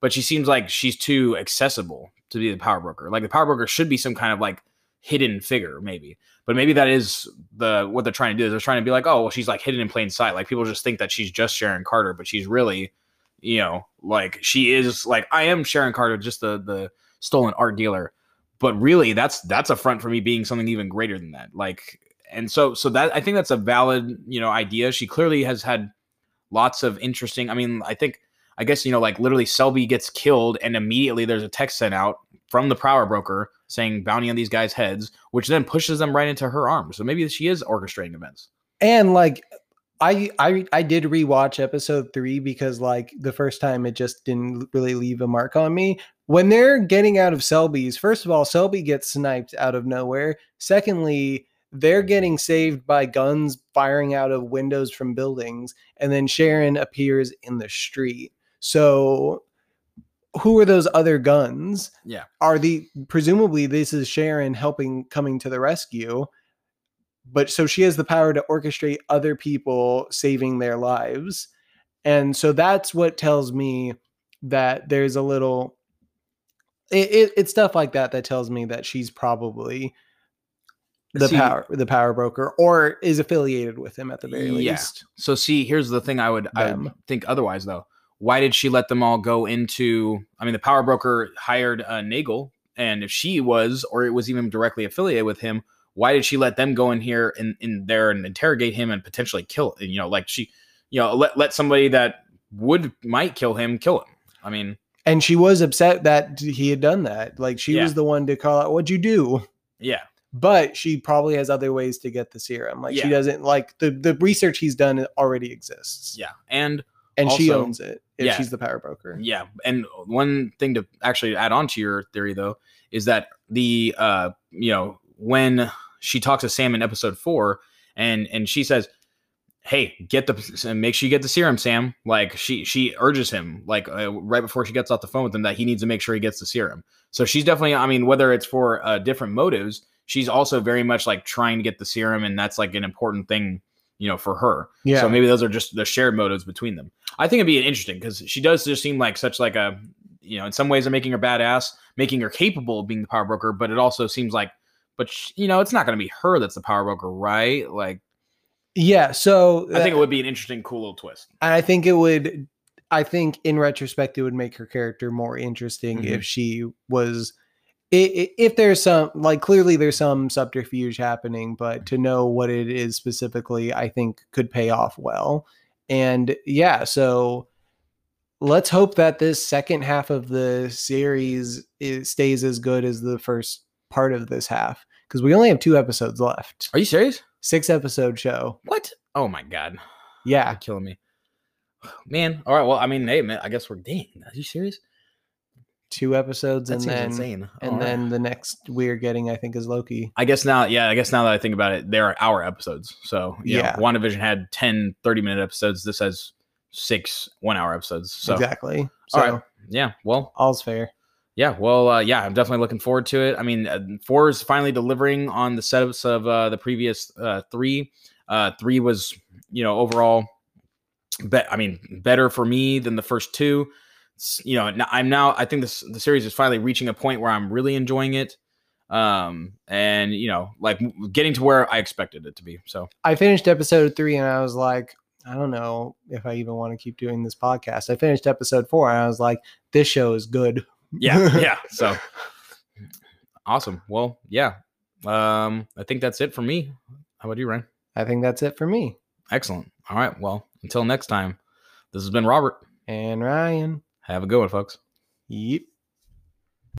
but she seems like she's too accessible to be the power broker. Like the power broker should be some kind of like hidden figure, maybe. But maybe that is the what they're trying to do. They're trying to be like, oh, well, she's like hidden in plain sight. Like people just think that she's just Sharon Carter, but she's really, you know, like she is like I am Sharon Carter, just the the stolen art dealer. But really, that's that's a front for me being something even greater than that. Like and so so that I think that's a valid you know idea. She clearly has had lots of interesting. I mean, I think I guess you know like literally Selby gets killed and immediately there's a text sent out from the power broker saying bounty on these guys' heads, which then pushes them right into her arms. So maybe she is orchestrating events. And like I I I did rewatch episode 3 because like the first time it just didn't really leave a mark on me. When they're getting out of Selby's, first of all, Selby gets sniped out of nowhere. Secondly, they're getting saved by guns firing out of windows from buildings and then sharon appears in the street so who are those other guns yeah are the presumably this is sharon helping coming to the rescue but so she has the power to orchestrate other people saving their lives and so that's what tells me that there's a little it, it, it's stuff like that that tells me that she's probably the see, power the power broker or is affiliated with him at the very yeah. least. So see, here's the thing I would I think otherwise though. Why did she let them all go into I mean the power broker hired uh, Nagel and if she was or it was even directly affiliated with him, why did she let them go in here and in there and interrogate him and potentially kill you know like she you know let let somebody that would might kill him kill him. I mean and she was upset that he had done that. Like she yeah. was the one to call out, "What'd you do?" Yeah but she probably has other ways to get the serum. Like yeah. she doesn't like the the research he's done already exists. Yeah, and and also, she owns it if yeah, she's the power broker. Yeah, and one thing to actually add on to your theory though is that the uh you know when she talks to Sam in episode four and and she says hey get the make sure you get the serum sam. Like she she urges him like uh, right before she gets off the phone with him that he needs to make sure he gets the serum. So she's definitely i mean whether it's for uh, different motives she's also very much like trying to get the serum, and that's like an important thing, you know, for her. Yeah. So maybe those are just the shared motives between them. I think it'd be interesting because she does just seem like such like a, you know, in some ways, they're making her badass, making her capable of being the power broker, but it also seems like, but she, you know, it's not going to be her that's the power broker, right? Like, yeah. So I think it would be an interesting, cool little twist. And I think it would. I think in retrospect, it would make her character more interesting mm-hmm. if she was if there's some like clearly there's some subterfuge happening but to know what it is specifically i think could pay off well. And yeah so let's hope that this second half of the series stays as good as the first part of this half because we only have two episodes left. Are you serious? Six episode show. What? Oh my god. Yeah. You're killing me. Man all right well i mean hey man i guess we're dang are you serious two episodes that and then insane. and then the next we're getting I think is Loki. I guess now yeah, I guess now that I think about it, there are hour episodes. So yeah, know, WandaVision had 10 30 minute episodes. This has six one hour episodes. So Exactly. So all right. yeah, well, all's fair. Yeah, well, uh, yeah, I'm definitely looking forward to it. I mean, uh, four is finally delivering on the setups of uh, the previous uh, three. Uh, three was, you know, overall, bet. I mean, better for me than the first two you know, I'm now I think this the series is finally reaching a point where I'm really enjoying it. Um, and you know, like getting to where I expected it to be. So I finished episode three and I was like, I don't know if I even want to keep doing this podcast. I finished episode four and I was like, this show is good. Yeah, yeah. So awesome. Well, yeah. Um, I think that's it for me. How about you, Ryan? I think that's it for me. Excellent. All right. Well, until next time. This has been Robert. And Ryan. Have a good one, folks. Yep.